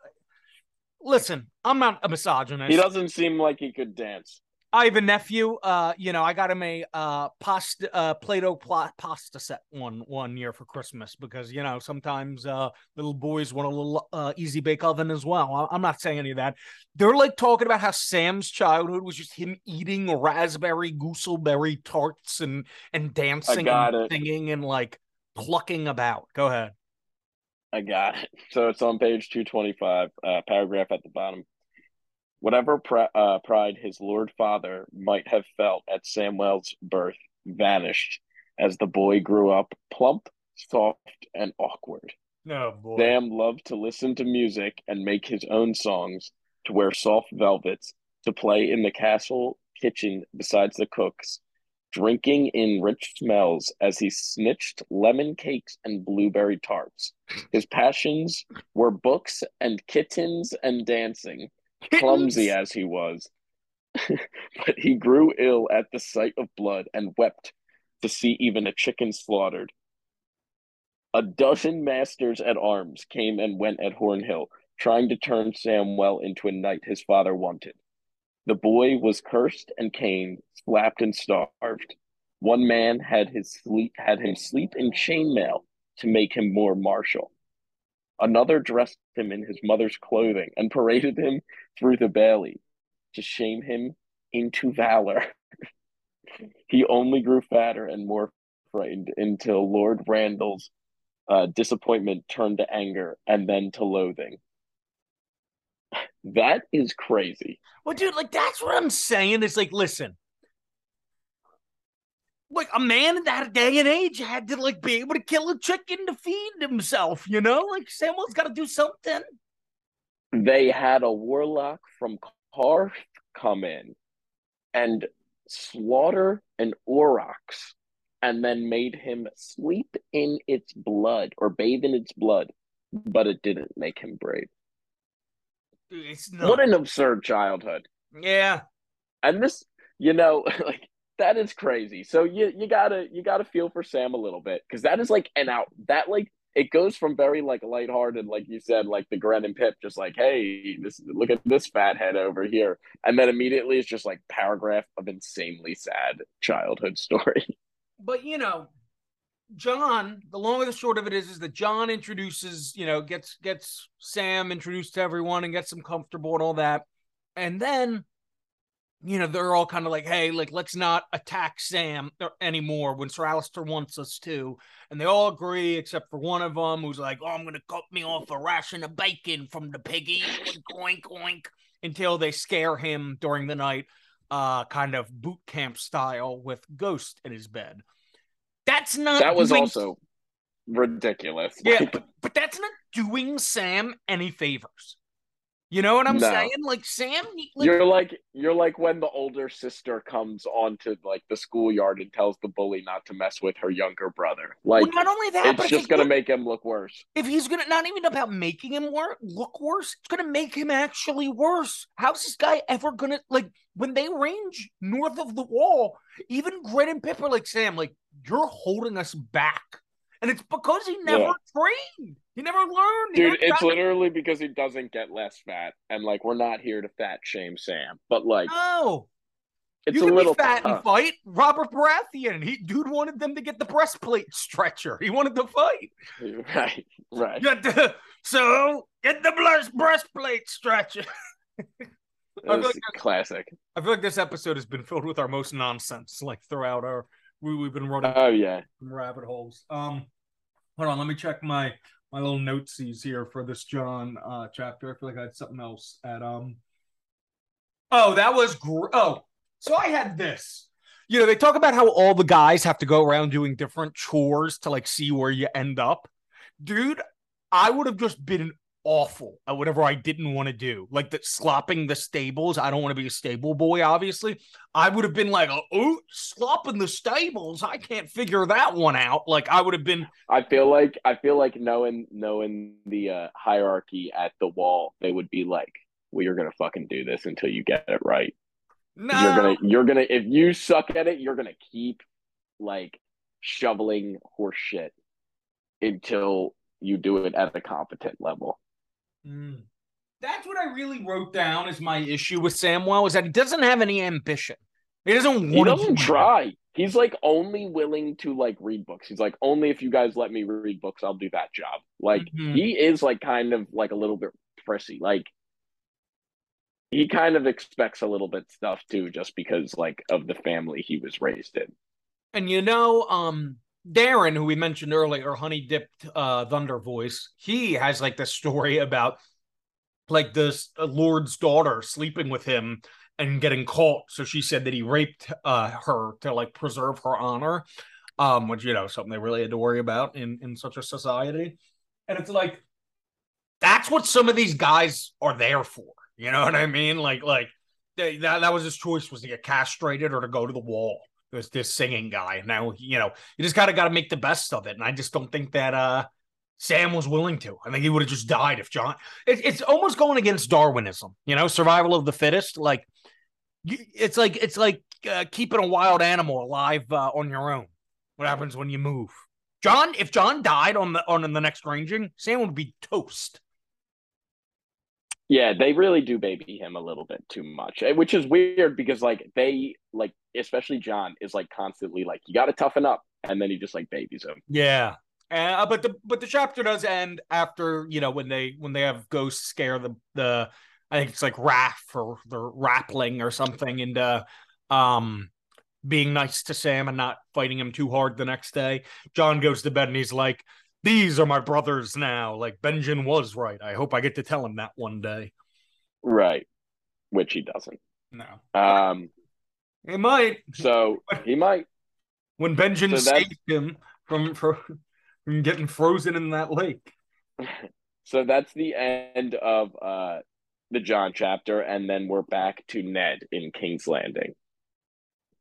listen, I'm not a misogynist. He doesn't seem like he could dance. I have a nephew. Uh, you know, I got him a uh pasta uh Play-Doh pl- pasta set one one year for Christmas because you know sometimes uh little boys want a little uh easy bake oven as well. I'm not saying any of that. They're like talking about how Sam's childhood was just him eating raspberry gooseberry tarts and and dancing and it. singing and like plucking about. Go ahead. I got it. So it's on page 225, uh, paragraph at the bottom. Whatever pr- uh, pride his lord father might have felt at Samwell's birth vanished as the boy grew up plump, soft, and awkward. Oh, boy. Sam loved to listen to music and make his own songs, to wear soft velvets, to play in the castle kitchen besides the cook's, drinking in rich smells as he snitched lemon cakes and blueberry tarts. His passions were books and kittens and dancing clumsy as he was. but he grew ill at the sight of blood and wept to see even a chicken slaughtered. A dozen masters at arms came and went at Hornhill, trying to turn Samwell into a knight his father wanted. The boy was cursed and caned, slapped and starved. One man had his sleep had him sleep in chainmail to make him more martial. Another dressed him in his mother's clothing and paraded him through the bailey to shame him into valor. he only grew fatter and more frightened until Lord Randyll's uh, disappointment turned to anger and then to loathing. That is crazy. Well, dude, like that's what I'm saying. It's like, listen, like a man in that day and age had to like be able to kill a chicken to feed himself, you know? Like Samwell's got to do something. They had a warlock from Qarth come in and slaughter an aurochs and then made him sleep in its blood or bathe in its blood, but it didn't make him brave. It's not What an absurd childhood. Yeah. And this, you know, like that is crazy. So you you gotta you gotta feel for Sam a little bit because that is like an out that like it goes from very like lighthearted, like you said, like the Grenn and Pip, just like, hey, this look at this fat head over here, and then immediately it's just like paragraph of insanely sad childhood story. But you know, Jon, the long and the short of it is, is that Jon introduces, you know, gets gets Sam introduced to everyone and gets them comfortable and all that, and then you know, they're all kind of like, hey, like, let's not attack Sam anymore when Sir Alliser wants us to. And they all agree, except for one of them who's like, oh, I'm going to cut me off a ration of bacon from the piggy, oink, oink, until they scare him during the night, uh, kind of boot camp style with Ghost in his bed. That's not. That was doing... also ridiculous. Yeah, but, but that's not doing Sam any favors. You know what I'm no. saying? Like Sam, like, you're like you're like when the older sister comes onto like the schoolyard and tells the bully not to mess with her younger brother. Like well, not only that, it's just gonna make him look worse. If he's gonna not even about making him work look worse, it's gonna make him actually worse. How's this guy ever gonna like when they range north of the wall? Even Grenn and Pip are like Sam, like you're holding us back, and it's because he never yeah. trained. He never learned. Dude, it's literally because he doesn't get less fat. And like we're not here to fat shame Sam. But like No. It's you a can little be fat tough. and fight. Robert Baratheon. He dude wanted them to get the breastplate stretcher. He wanted to fight. Right, right. To, so get the breastplate stretcher. I feel like classic. I feel like this episode has been filled with our most nonsense, like throughout our we, we've been running. Oh yeah, rabbit holes. Um, hold on, let me check my my little notesies here for this Jon uh, chapter. I feel like I had something else at um. Oh, that was gr- oh. So I had this. You know, they talk about how all the guys have to go around doing different chores to like see where you end up. Dude, I would have just been awful at whatever I didn't want to do. Like the slopping the stables. I don't want to be a stable boy, obviously. I would have been like, oh, slopping the stables. I can't figure that one out. Like I would have been I feel like I feel like knowing knowing the uh, hierarchy at the wall, they would be like, Well, you're gonna fucking do this until you get it right. No. You're gonna you're gonna if you suck at it, you're gonna keep like shoveling horse shit until you do it at a competent level. Mm. That's what I really wrote down as my issue with Samwell is that he doesn't have any ambition. He doesn't want. He doesn't try. He's like only willing to like read books. He's like only if you guys let me read books, I'll do that job. Like mm-hmm. he is like kind of like a little bit prissy. Like he kind of expects a little bit stuff too, just because like of the family he was raised in. And you know, um, Darren, who we mentioned earlier, honey dipped uh, thunder voice, he has like this story about like this uh, Lord's daughter sleeping with him and getting caught. So she said that he raped uh, her to like preserve her honor, um, which you know something they really had to worry about in in such a society. And it's like that's what some of these guys are there for. You know what I mean? Like like they, that that was his choice was to get castrated or to go to the wall was this singing guy. Now, you know, you just gotta gotta make the best of it. And I just don't think that uh Sam was willing to. I think he would have just died if Jon. It, it's almost going against Darwinism, you know, survival of the fittest. Like, it's like it's like uh, keeping a wild animal alive uh, on your own. What happens when you move? Jon, if Jon died on the on the next ranging, Sam would be toast. Yeah, they really do baby him a little bit too much, eh, which is weird because like they like especially Jon is like constantly like you got to toughen up, and then he just like babies him. Yeah, uh, but the but the chapter does end after you know when they when they have ghosts scare the the I think it's like Raff or the Rappling or something into um being nice to Sam and not fighting him too hard the next day. Jon goes to bed and he's like, These are my brothers now. Like Benjen was right. I hope I get to tell him that one day. Right. Which he doesn't. No. Um he might. So he might. When Benjen so saved him from, from from getting frozen in that lake. So that's the end of uh the Jon chapter, and then we're back to Ned in King's Landing.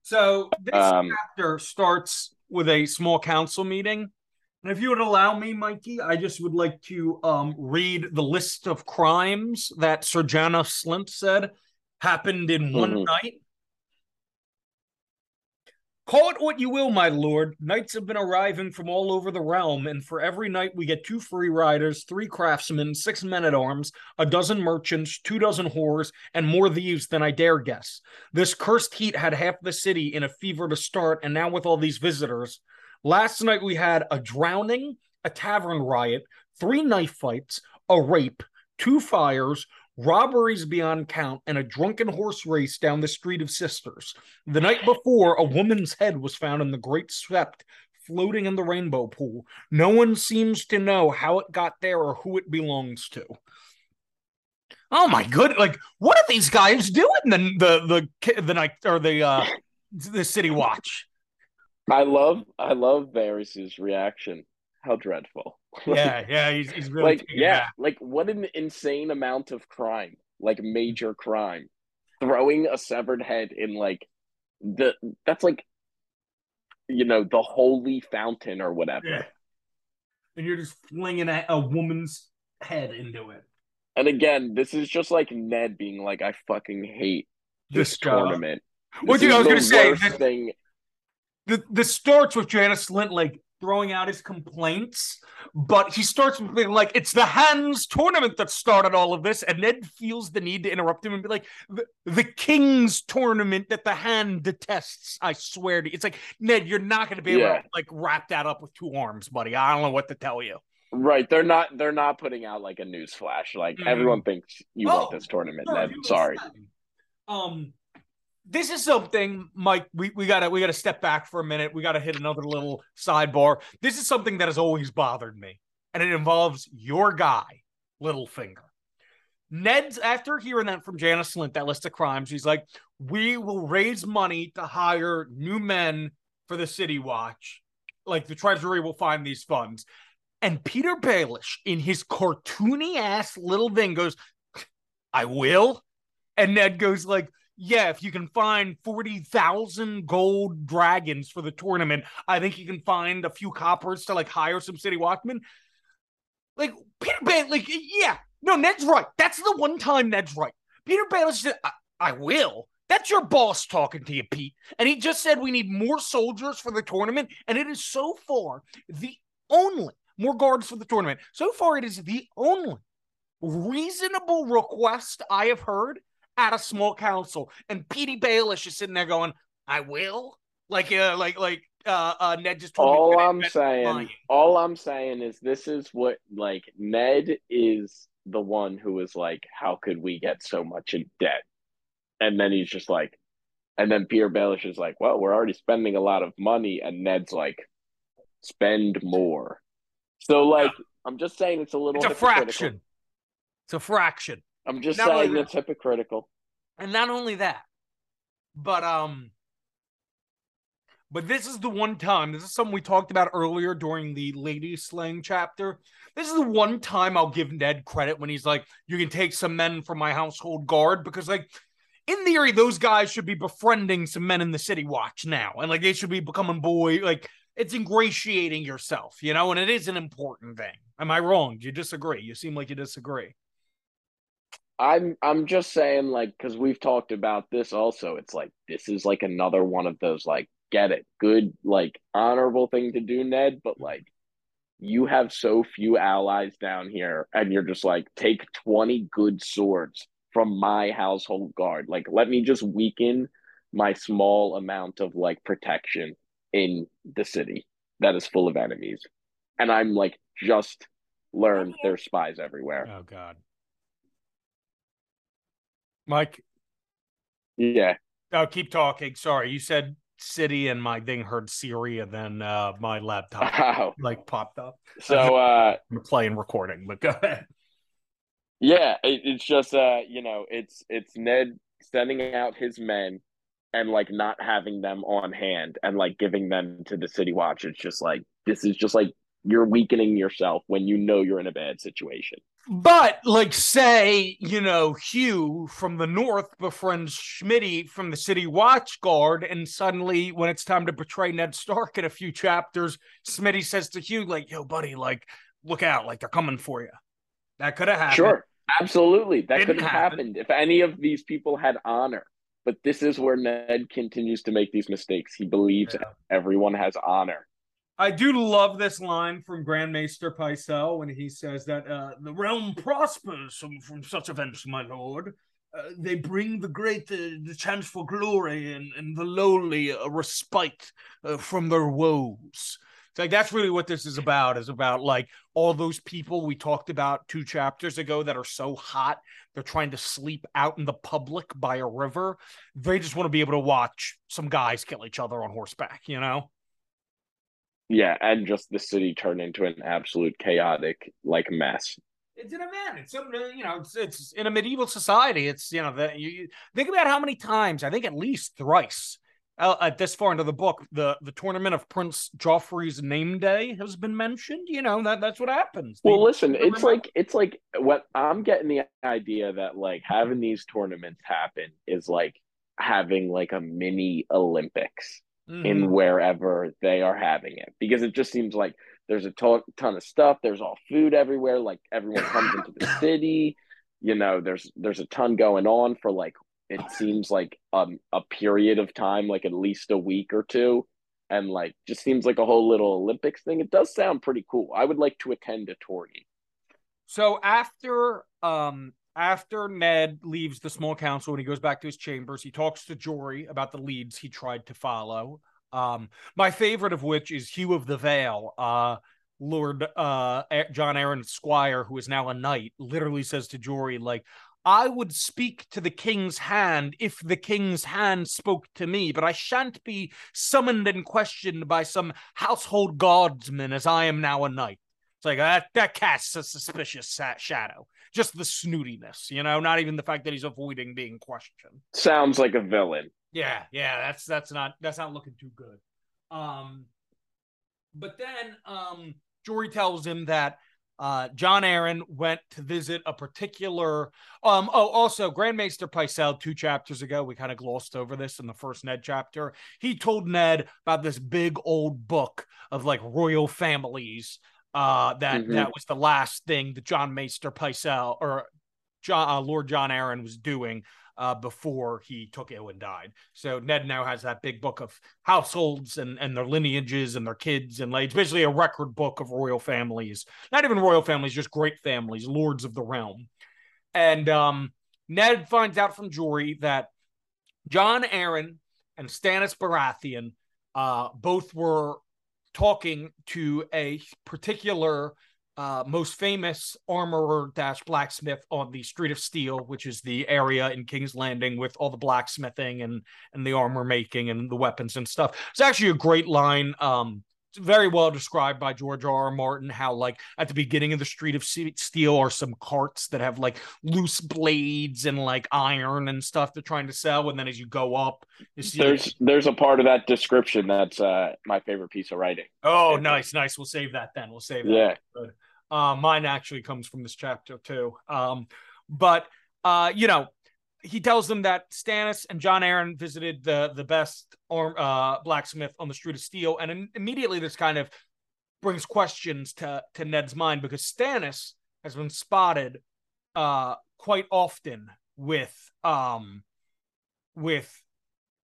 So this um, chapter starts with a small council meeting. And if you would allow me, Mikey, I just would like to um, read the list of crimes that Sir Janos Slynt said happened in one mm-hmm. night Call it what you will, my lord. Knights have been arriving from all over the realm, and for every knight we get two free riders, three craftsmen, six men at arms, a dozen merchants, two dozen whores, and more thieves than I dare guess. This cursed heat had half the city in a fever to start, and now with all these visitors. Last night we had a drowning, a tavern riot, three knife fights, a rape, two fires, robberies beyond count, and a drunken horse race down the Street of Sisters. The night before, a woman's head was found in the Great Sept, floating in the rainbow pool. No one seems to know how it got there or who it belongs to. Oh my good! Like, what are these guys doing? The the the the night or the uh the city watch. I love I love Varys's reaction. How dreadful. yeah, yeah, he's, he's really like yeah, like what an insane amount of crime, like major crime, throwing a severed head in like the that's like you know the holy fountain or whatever, yeah. and you're just flinging a, a woman's head into it. And again, this is just like Ned being like, "I fucking hate this, this tournament." What well, dude, I was gonna say, the, thing. The, the starts with Janos Slynt like throwing out his complaints, but he starts with being like, "It's the hands tournament that started all of this," and Ned feels the need to interrupt him and be like, "The, the King's tournament that the hand detests." I swear to you, it's like Ned, you're not going to be able yeah. to like wrap that up with two arms, buddy. I don't know what to tell you. Right, they're not. They're not putting out like a news flash. Like mm. everyone thinks you oh, want this tournament. Ned, sorry. Um, this is something, Mike. We, we gotta we gotta step back for a minute. We gotta hit another little sidebar. This is something that has always bothered me, and it involves your guy, Littlefinger. Ned's after hearing that from Janos Slynt, that list of crimes, he's like, "We will raise money to hire new men for the City Watch. Like the Treasury will find these funds." And Petyr Baelish, in his cartoony ass little thing, goes, "I will," and Ned goes like yeah, if you can find 40,000 gold dragons for the tournament, I think you can find a few coppers to like hire some city watchmen. Like Petyr Baelish, like, yeah, no, Ned's right. That's the one time Ned's right. Petyr Baelish said, I, I will. That's your boss talking to you, Pete. And he just said we need more soldiers for the tournament. And it is so far the only more guards for the tournament. So far, it is the only reasonable request I have heard at a small council, and Petey Baelish is sitting there going, "I will." Like, uh, like, like, uh, uh, Ned just told all me. All I'm saying, all I'm saying is, this is what like Ned is the one who is like, "How could we get so much in debt?" And then he's just like, and then Petyr Baelish is like, "Well, we're already spending a lot of money," and Ned's like, "Spend more." So, like, yeah. I'm just saying, it's a little. It's a fraction. It's a fraction. I'm just not saying it's hypocritical. And not only that, but um but this is the one time, this is something we talked about earlier during the lady slaying chapter. This is the one time I'll give Ned credit when he's like, you can take some men from my household guard because like in theory, those guys should be befriending some men in the city watch now. And like they should be becoming boy like it's ingratiating yourself, you know, and it is an important thing. Am I wrong? Do you disagree? You seem like you disagree. I'm I'm just saying like because we've talked about this also. It's like this is like another one of those like get it good like honorable thing to do, Ned. But mm-hmm. like you have so few allies down here, and you're just like take twenty good swords from my household guard. Like let me just weaken my small amount of like protection in the city that is full of enemies, and I'm like just learned there's spies everywhere. Oh God. Mike. Yeah. Oh, keep talking. Sorry, you said city, and my thing heard Siri, and then uh, my laptop oh. like popped up. So uh, I'm playing recording, but go ahead. Yeah, it, it's just uh, you know, it's it's Ned sending out his men and like not having them on hand and like giving them to the city watch. It's just like this is just like you're weakening yourself when you know you're in a bad situation. But like say, you know, Hugh from the north befriends Schmitty from the city watch guard, and suddenly when it's time to betray Ned Stark in a few chapters, Smitty says to Hugh, like, yo, buddy, like, look out, like they're coming for you. That could have happened. Sure. Absolutely. That could have happened if any of these people had honor. But this is where Ned continues to make these mistakes. He believes yeah. everyone has honor. I do love this line from Grand Maester Pycelle when he says that uh, the realm prospers from, from such events, my lord. Uh, they bring the great uh, the chance for glory and, and the lowly a respite uh, from their woes. It's like that's really what this is about. Is about like all those people we talked about two chapters ago that are so hot they're trying to sleep out in the public by a river. They just want to be able to watch some guys kill each other on horseback. You know. Yeah, and just the city turned into an absolute chaotic like mess. It's in a man. It's some, you know, it's, it's in a medieval society. It's you know, the, you think about how many times I think at least thrice uh, at this far into the book, the the tournament of Prince Joffrey's name day has been mentioned. You know that that's what happens. Well, they, listen, it's like it's like what I'm getting the idea that like having these tournaments happen is like having like a mini Olympics mm-hmm. in wherever they are having it because it just seems like there's a ton, ton of stuff. There's all food everywhere. Like everyone comes into the city. You know, there's there's a ton going on for like it seems like um, a period of time, like at least a week or two, and like just seems like a whole little Olympics thing. It does sound pretty cool. I would like to attend a tourney. So after um after Ned leaves the small council and he goes back to his chambers, he talks to Jory about the leads he tried to follow. Um, my favorite of which is Hugh of the Vale. Uh, Lord uh, Jon Arryn Squire, who is now a knight, literally says to Jory, like, I would speak to the king's hand if the king's hand spoke to me, but I shan't be summoned and questioned by some household guardsman as I am now a knight. It's like that that casts a suspicious shadow. Just the snootiness, you know, not even the fact that he's avoiding being questioned. Sounds like a villain. Yeah, yeah, that's that's not that's not looking too good. Um but then um Jory tells him that uh, Jon Arryn went to visit a particular. Um, oh, also, Grand Maester Pycelle, two chapters ago, we kind of glossed over this in the first Ned chapter. He told Ned about this big old book of like royal families. Uh, that mm-hmm. that was the last thing that Jon Maester Pycelle or Jon, uh, Lord Jon Arryn was doing uh, before he took ill and died. So Ned now has that big book of households and, and their lineages and their kids and like basically a record book of royal families. Not even royal families, just great families, lords of the realm. And um, Ned finds out from Jory that Jon Arryn and Stannis Baratheon uh, both were talking to a particular uh, most famous armorer dash blacksmith on the Street of Steel, which is the area in King's Landing with all the blacksmithing and and the armor making and the weapons and stuff. It's actually a great line. Um, very well described by George R. R. Martin how like at the beginning of the Street of Steel are some carts that have like loose blades and like iron and stuff they're trying to sell, and then as you go up, you there's like, there's a part of that description that's uh, my favorite piece of writing. Oh, nice, nice. We'll save that then. We'll save that. Yeah. Uh, mine actually comes from this chapter too. Um, but uh, you know, he tells them that Stannis and Jon Arryn visited the the best arm uh, blacksmith on the Street of Steel, and in, immediately this kind of brings questions to to Ned's mind because Stannis has been spotted uh, quite often with um with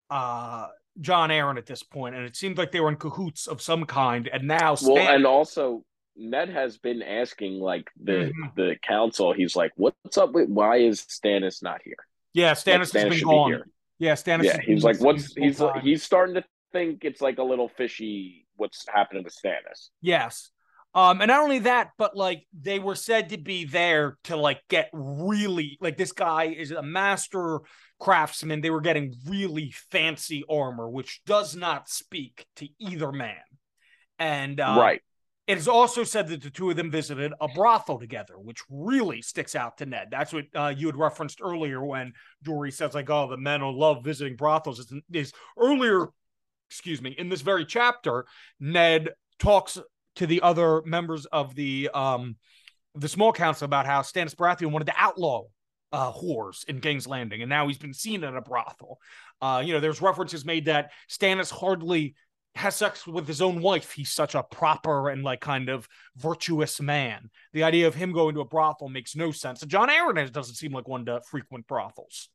uh Jon Arryn at this point, and it seemed like they were in cahoots of some kind. And now, Stannis, well, and also Ned has been asking like the mm-hmm. the council. He's like, "What's up with why is Stannis not here?" Yeah, Stannis, like, Stannis has been gone. Be yeah, Stannis. Yeah, he's like, "What's?" He's like, he's starting to think it's like a little fishy. What's happening with Stannis? Yes. Um, and not only that, but like they were said to be there to like get really like this guy is a master craftsman. They were getting really fancy armor, which does not speak to either man. And uh, right. It is also said that the two of them visited a brothel together, which really sticks out to Ned. That's what uh, you had referenced earlier when Jory says, like, oh, the men who love visiting brothels. Is, is earlier, excuse me, in this very chapter, Ned talks to the other members of the um the small council about how Stannis Baratheon wanted to outlaw uh, whores in King's Landing, and now he's been seen at a brothel. Uh, you know, there's references made that Stannis hardly has sex with his own wife. He's such a proper and like kind of virtuous man. The idea of him going to a brothel makes no sense. Jon Arryn doesn't seem like one to frequent brothels.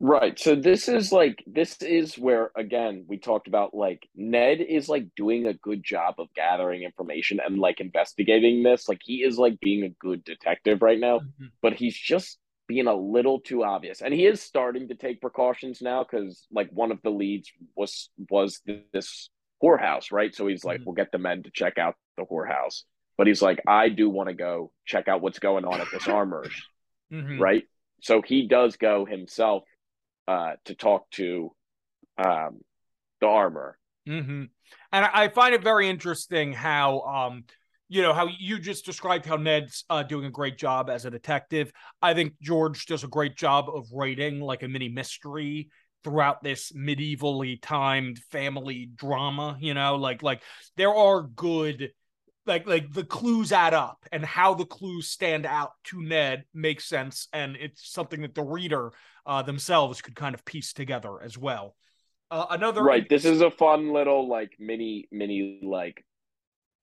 Right. So this is like this is where again we talked about like Ned is like doing a good job of gathering information and like investigating this. Like he is like being a good detective right now, mm-hmm. but he's just being a little too obvious. And he is starting to take precautions now cuz like one of the leads was was this whorehouse, right? So he's like mm-hmm. we'll get the men to check out the whorehouse. But he's like I do want to go check out what's going on at this armor's. Mm-hmm. Right? So he does go himself uh, to talk to um, the armor. Mm-hmm. And I find it very interesting how, um, you know, how you just described how Ned's uh, doing a great job as a detective. I think George does a great job of writing like a mini mystery throughout this medievally timed family drama. You know, like like there are good like like the clues add up and how the clues stand out to Ned makes sense and it's something that the reader uh, themselves could kind of piece together as well. Uh, another right. This is a fun little like mini mini like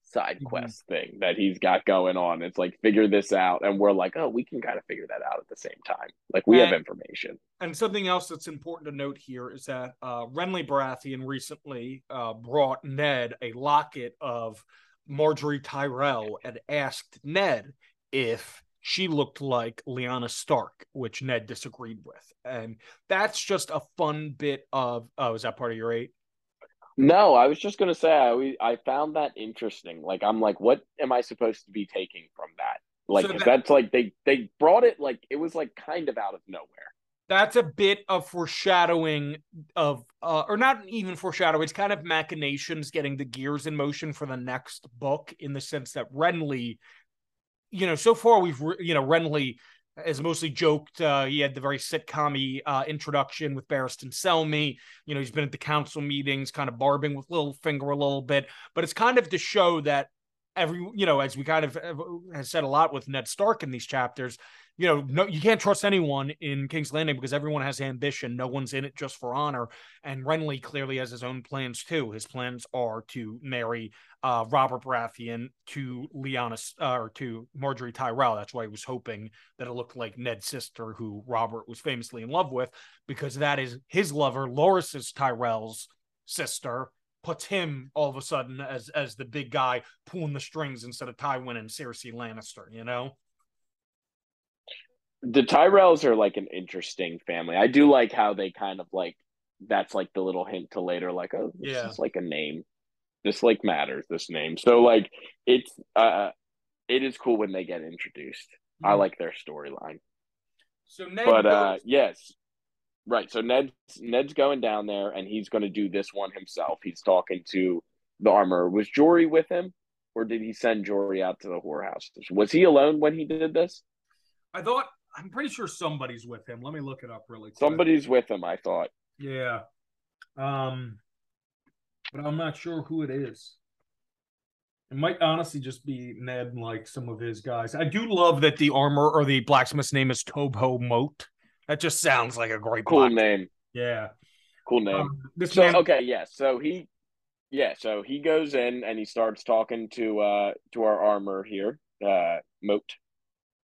side mm-hmm. quest mm-hmm. thing that he's got going on. It's like figure this out, and we're like, oh, we can kind of figure that out at the same time. Like we and, have information. And something else that's important to note here is that uh, Renly Baratheon recently uh, brought Ned a locket of Margaery Tyrell and asked Ned if she looked like Lyanna Stark, which Ned disagreed with. And that's just a fun bit of oh, is that part of your eight? No, I was just gonna say I I found that interesting. Like I'm like, what am I supposed to be taking from that? Like so that, that's like they they brought it like it was like kind of out of nowhere. That's a bit of foreshadowing of uh, or not even foreshadow, it's kind of machinations getting the gears in motion for the next book in the sense that Renly you know, so far we've, you know, Renly has mostly joked. Uh, he had the very sitcom uh, introduction with Barristan Selmy. You know, he's been at the council meetings, kind of barbing with Littlefinger a little bit, but it's kind of to show that every, you know, as we kind of have said a lot with Ned Stark in these chapters, you know, no, you can't trust anyone in King's Landing because everyone has ambition. No one's in it just for honor. And Renly clearly has his own plans too. His plans are to marry uh, Robert Baratheon to Lyanna uh, or to Margaery Tyrell. That's why he was hoping that it looked like Ned's sister, who Robert was famously in love with, because that is his lover, Loras Tyrell's sister. Puts him all of a sudden as as the big guy pulling the strings instead of Tywin and Cersei Lannister. You know the Tyrells are like an interesting family. I do like how they kind of like that's like the little hint to later, like, oh, this yeah. is like a name. This like matters, this name. So like it's uh it is cool when they get introduced. Mm-hmm. I like their storyline. So Ned But goes- uh yes. Right. So Ned's Ned's going down there and he's gonna do this one himself. He's talking to the armor. Was Jory with him? Or did he send Jory out to the whorehouse? Was he alone when he did this? I thought I'm pretty sure somebody's with him. Let me look it up really quick. Somebody's with him, I thought. Yeah. Um but I'm not sure who it is. It might honestly just be Ned and like some of his guys. I do love that the armor or the blacksmith's name is Tobho Moat. That just sounds like a great cool name. Yeah. Cool name. Um, so, man... okay, yeah. So he yeah, so he goes in and he starts talking to uh to our armor here, uh Moat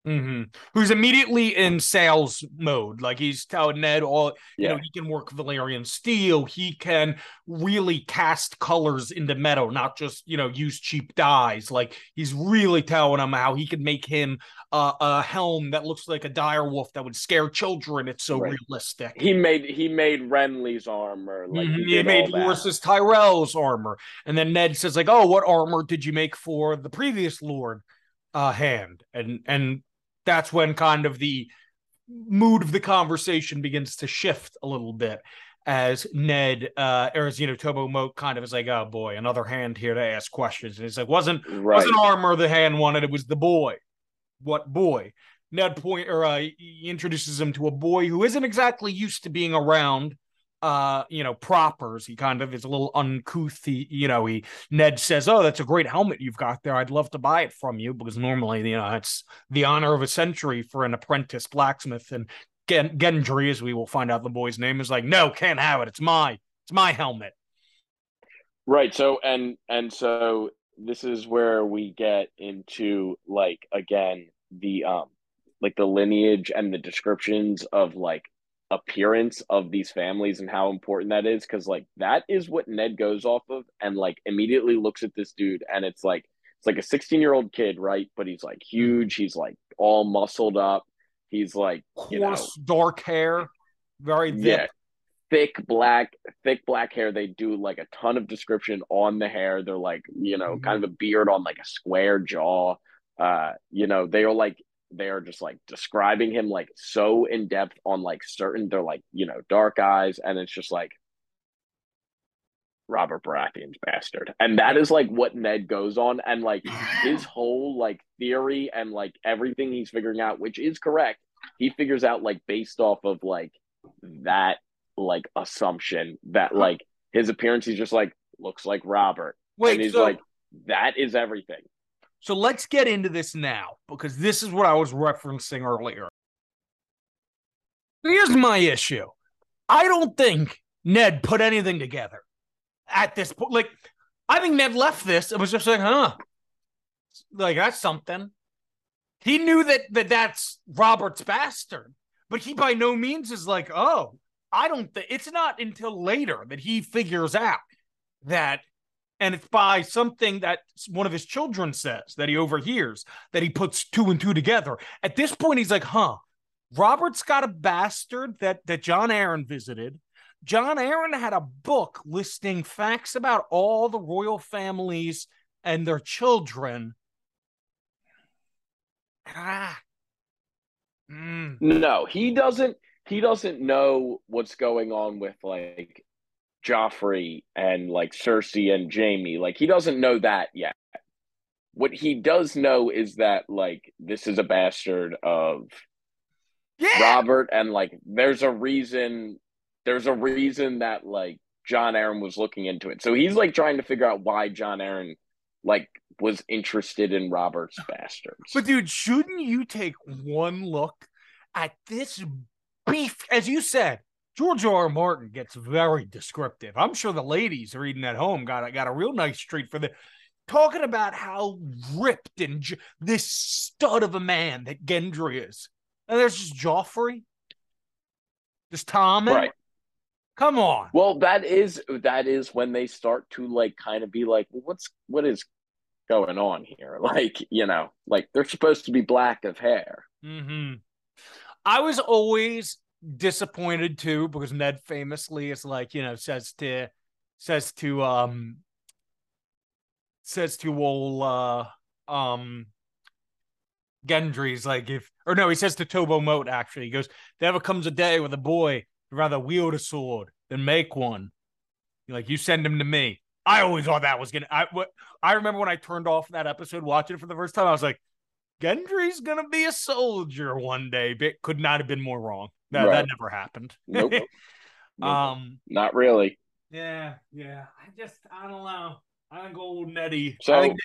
Mm-hmm. Who's immediately in sales mode. Like he's telling Ned all, you yeah. know, he can work Valyrian steel. He can really cast colors into metal, not just, you know, use cheap dyes. Like he's really telling him how he could make him uh, a helm that looks like a dire wolf that would scare children. It's so right. realistic. He made he made Renly's armor. Like mm-hmm. he, he made Loras Tyrell's armor. And then Ned says, like, oh, what armor did you make for the previous lord? uh hand and and that's when kind of the mood of the conversation begins to shift a little bit as Ned, uh, or as you know, Tobho Moat kind of is like, oh boy, another hand here to ask questions. And he's like, wasn't right. wasn't armor the hand wanted, it was the boy. What boy? Ned point or uh, he introduces him to a boy who isn't exactly used to being around uh you know propers he kind of is a little uncouth he you know he ned says oh that's a great helmet you've got there. I'd love to buy it from you because normally you know it's the honor of a century for an apprentice blacksmith. And Gen- gendry as we will find out the boy's name is like no can't have it. It's my it's my helmet. Right. So and and so this is where we get into like again the um like the lineage and the descriptions of like appearance of these families and how important that is because like that is what ned goes off of and like immediately looks at this dude and it's like it's like a 16 year old kid right? But he's like huge he's like all muscled up he's like you coarse know, dark hair very thick yeah, thick. black thick black hair. They do like a ton of description on the hair. They're like you know mm-hmm. kind of a beard on like a square jaw. Uh you know they are like they're just like describing him like so in depth on like certain they're like you know dark eyes and it's just like Robert Baratheon's bastard. And that is like what Ned goes on and like his whole like theory and like everything he's figuring out which is correct. He figures out like based off of like that like assumption that like his appearance he's just like looks like Robert. Wait, and he's so, like that is everything. So let's get into this now because this is what I was referencing earlier. Here's my issue. I don't think Ned put anything together at this point. Like, I think Ned left this and was just like, huh, like that's something. He knew that, that that's Robert's bastard, but he by no means is like, oh, I don't think it's not until later that he figures out that and it's by something that one of his children says that he overhears that he puts two and two together at this point he's like huh robert's got a bastard that that jon arryn visited Jon Arryn had a book listing facts about all the royal families and their children ah. Mm. no he doesn't he doesn't know what's going on with like Joffrey and like Cersei and Jaime. Like he doesn't know that yet. What he does know is that like this is a bastard of yeah. Robert and like there's a reason there's a reason that like Jon Arryn was looking into it. So he's like trying to figure out why Jon Arryn like was interested in Robert's bastards. But dude, shouldn't you take one look at this beef as you said, George R. R. Martin gets very descriptive. I'm sure the ladies reading at home got a, got a real nice treat for the talking about how ripped and j- this stud of a man that Gendry is. And there's just Joffrey, just Tom. Right. Come on. Well, that is that is when they start to like kind of be like, well, what's what is going on here? Like, you know, like they're supposed to be black of hair. Mm-hmm. I was always disappointed too because Ned famously is like you know says to says to um says to old uh um Gendry's like if or no he says to Tobho Moat actually. He goes there ever comes a day where a boy would rather wield a sword than make one. Like you send him to me. I always thought that was gonna I what I remember when I turned off that episode watching it for the first time I was like Gendry's gonna be a soldier one day but could not have been more wrong that right. that never happened. Nope. nope. Um, not really. Yeah, yeah. I just I don't know. I think old Nettie. So think...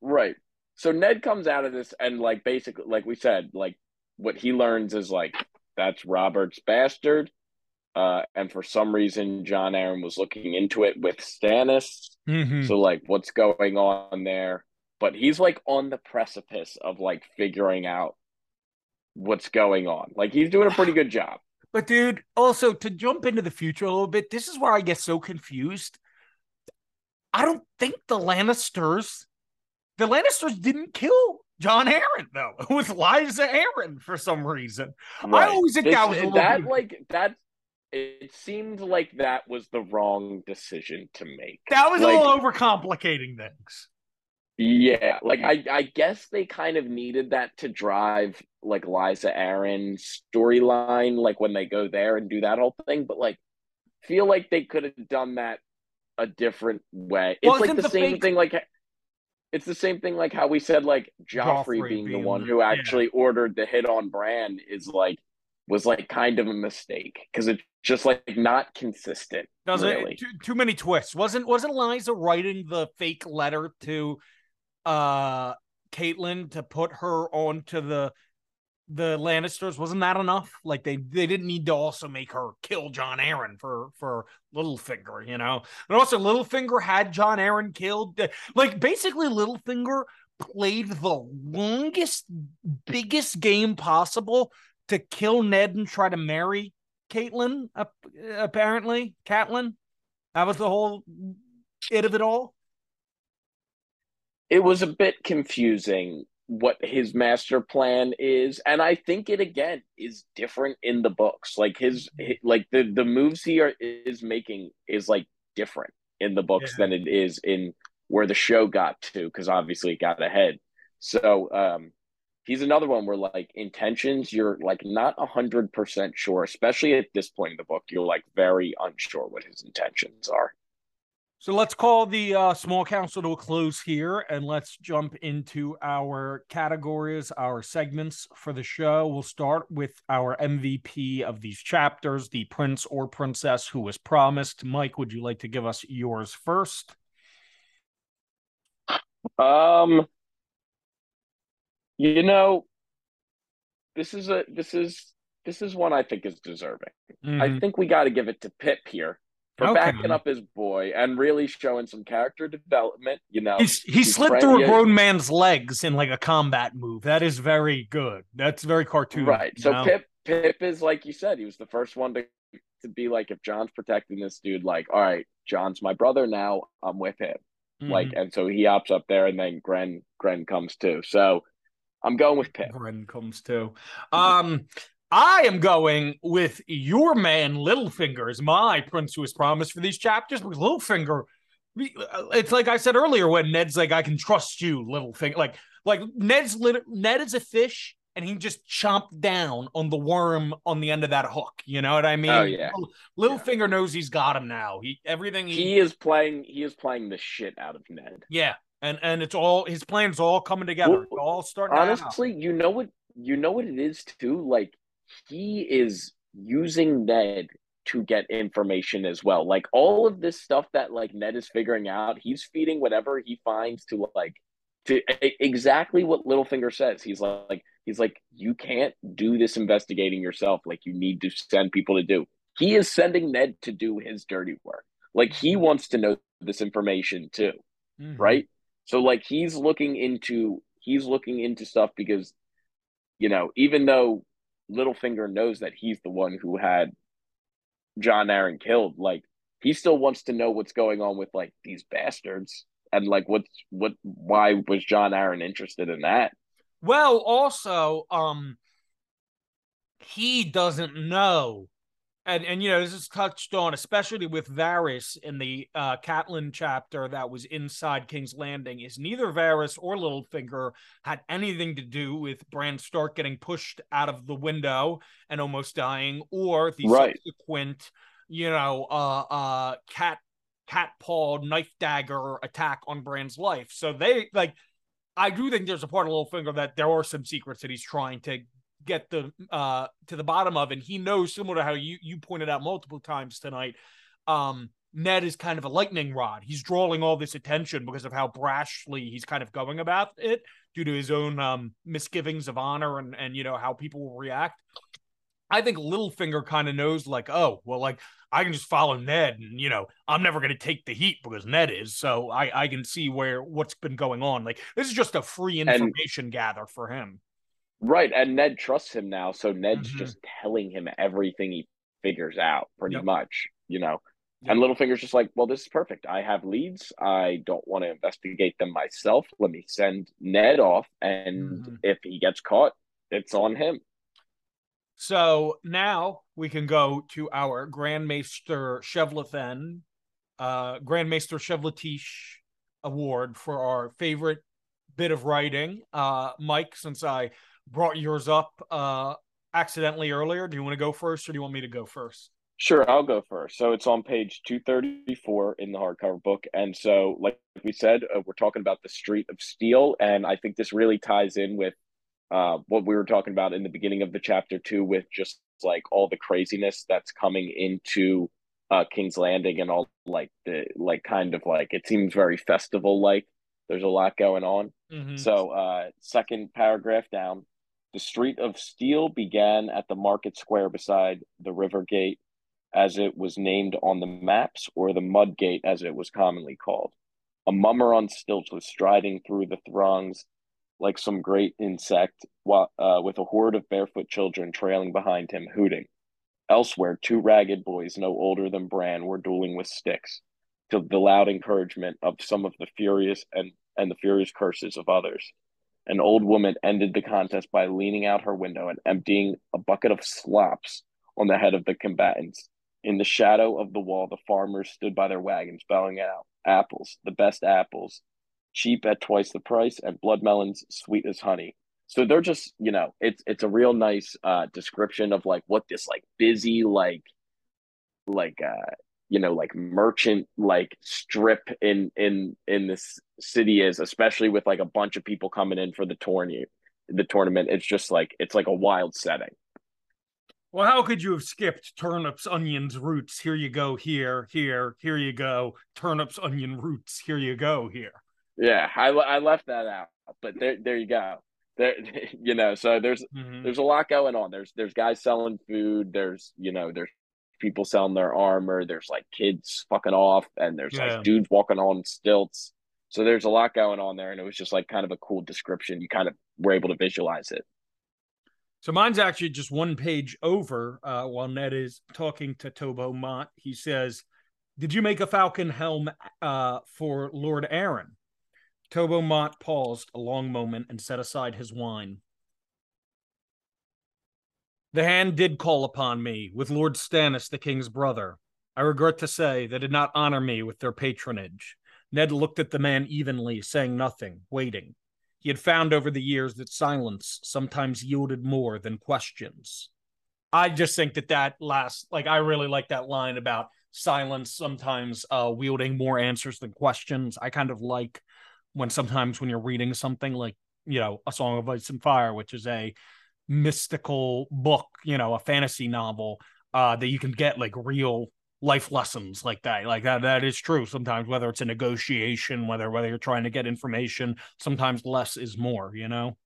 right. So Ned comes out of this and like basically like we said, like what he learns is like that's Robert's bastard. Uh, and for some reason, Jon Arryn was looking into it with Stannis. Mm-hmm. So, like, what's going on there? But he's like on the precipice of like figuring out what's going on. Like he's doing a pretty good job. But dude, also to jump into the future a little bit, this is where I get so confused. I don't think the Lannisters, the Lannisters didn't kill Jon Arryn though. It was Lysa Arryn for some reason. Right. I always think this, that was a little that like that. It seemed like that was the wrong decision to make. That was like, a little overcomplicating things. Yeah, like I, I guess they kind of needed that to drive like Lysa Arryn's storyline, like when they go there and do that whole thing. But like, feel like they could have done that a different way. It's like the, the same fake... thing, like it's the same thing, like how we said, like Joffrey, Joffrey being, being, the one who actually yeah. ordered the hit on Bran is like was like kind of a mistake because it's just like not consistent. Doesn't really. too, too many twists. Wasn't wasn't Lysa writing the fake letter to uh Catelyn to put her onto the the Lannisters wasn't that enough? Like they they didn't need to also make her kill Jon Arryn for for Littlefinger, you know. And also Littlefinger had Jon Arryn killed. Like basically Littlefinger played the longest, biggest game possible to kill Ned and try to marry Catelyn. Apparently, Catelyn. That was the whole it of it all. It was a bit confusing what his master plan is and i think it again is different in the books. Like his, like the the moves he are, is making is like different in the books yeah. than it is in where the show got to because obviously it got ahead. So um he's another one where like intentions you're like not a hundred percent sure especially at this point in the book you're like very unsure what his intentions are so let's call the uh, small council to a close here and let's jump into our categories, our segments for the show. We'll start with our MVP of these chapters, the prince or princess who was promised. Mike, would you like to give us yours first? Um, you know, this is a this is this is one I think is deserving. Mm-hmm. I think we got to give it to Pyp here okay. backing up his boy and really showing some character development. You know, He's, he he slid through a grown man's legs in like a combat move. That is very good. That's very cartoon. Right. So know? Pip Pyp is like you said, he was the first one to to be like, if Jon's protecting this dude, like, all right, Jon's my brother now. I'm with him. Mm-hmm. Like, and so he opts up there, and then Grenn Grenn comes too. So I'm going with Pyp. Grenn comes too. Um, I am going with your man Littlefinger as my prince who was promised for these chapters because Littlefinger, uh, it's like I said earlier when Ned's like, I can trust you, Littlefinger. Like, like Ned's Ned is a fish and he just chomped down on the worm on the end of that hook. You know what I mean? Oh yeah. Littlefinger yeah. knows he's got him now. He everything he, he is playing. He is playing the shit out of Ned. Yeah, and and it's all his plans all coming together. Well, all starting. Honestly, you know what? You know what it is too. Like he is using Ned to get information as well. Like all of this stuff that like Ned is figuring out, he's feeding whatever he finds to like to exactly what Littlefinger says. He's like he's like you can't do this investigating yourself. Like you need to send people to do. He is sending Ned to do his dirty work. Like he wants to know this information too. Mm-hmm. Right? So like he's looking into he's looking into stuff because you know, even though Littlefinger knows that he's the one who had Jon Arryn killed. Like he still wants to know what's going on with like these bastards and like what's what why was Jon Arryn interested in that? Well, also, um he doesn't know and and you know this is touched on especially with Varys in the uh Catelyn chapter that was inside King's Landing is neither Varys or Littlefinger had anything to do with Bran Stark getting pushed out of the window and almost dying or the right. subsequent you know uh uh cat cat paw knife dagger attack on Bran's life so they like I do think there's a part of Littlefinger that there are some secrets that he's trying to get the uh to the bottom of and he knows similar to how you you pointed out multiple times tonight um Ned is kind of a lightning rod. He's drawing all this attention because of how brashly he's kind of going about it due to his own um, misgivings of honor and and you know how people will react. I think Littlefinger kind of knows like, oh, well, like I can just follow Ned and you know, I'm never gonna take the heat because Ned is. So I I can see where what's been going on. Like this is just a free information and, gather for him. Right, and Ned trusts him now, so Ned's mm-hmm. just telling him everything he figures out, pretty yep. much, you know. Yep. And Littlefinger's just like, well, this is perfect. I have leads. I don't want to investigate them myself. Let me send Ned off, and mm-hmm. if he gets caught, it's on him. So now we can go to our Grand Maester Chevlethen, uh, Grand Maester Chevletish award for our favorite bit of writing. Uh, Mike, since I brought yours up uh, accidentally earlier. Do you want to go first or do you want me to go first? Sure, I'll go first. So it's on page 234 in the hardcover book. And so, like we said, uh, we're talking about the Street of Steel. And I think this really ties in with uh, what we were talking about in the beginning of the chapter, too, with just like all the craziness that's coming into uh, King's Landing and all like the, like, kind of like it seems very festival like. There's a lot going on. Mm-hmm. So, uh, second paragraph down the Street of Steel began at the market square beside the river gate, as it was named on the maps, or the mud gate, as it was commonly called. A mummer on stilts was striding through the throngs like some great insect, while, uh, with a horde of barefoot children trailing behind him, hooting. Elsewhere, two ragged boys, no older than Bran, were dueling with sticks, to the loud encouragement of some of the furious and, and the furious curses of others. An old woman ended the contest by leaning out her window and emptying a bucket of slops on the head of the combatants. In the shadow of the wall, the farmers stood by their wagons, bellowing out apples, the best apples, cheap at twice the price, and blood melons sweet as honey. So they're just, you know, it's it's a real nice uh, description of like what this like busy like like uh you know like merchant like strip in in in this city is especially with like a bunch of people coming in for the tourney the tournament. It's just like it's like a wild setting. Well how could you have skipped turnips onions roots? Here you go here here here you go. Turnips onion roots here you go here. Yeah i, I left that out but there there you go. There you know so there's mm-hmm. there's a lot going on. There's there's guys selling food. There's you know there's people selling their armor. There's like kids fucking off, and there's yeah. like dudes walking on stilts. So there's a lot going on there, and it was just like kind of a cool description. You kind of were able to visualize it. So mine's actually just one page over. Uh, while Ned is talking to Tobho Mott, he says, "Did you make a falcon helm uh, for Lord Arryn?" Tobho Mott paused a long moment and set aside his wine. The hand did call upon me with Lord Stannis, the king's brother. I regret to say they did not honor me with their patronage. Ned looked at the man evenly, saying nothing, waiting. He had found over the years that silence sometimes yielded more than questions. I just think that that last, like, I really like that line about silence sometimes uh, wielding more answers than questions. I kind of like when sometimes when you're reading something like, you know, A Song of Ice and Fire, which is a mystical book, you know, a fantasy novel, uh, that you can get like real life lessons like that. Like that, that is true. Sometimes whether it's a negotiation, whether whether you're trying to get information, sometimes less is more, you know?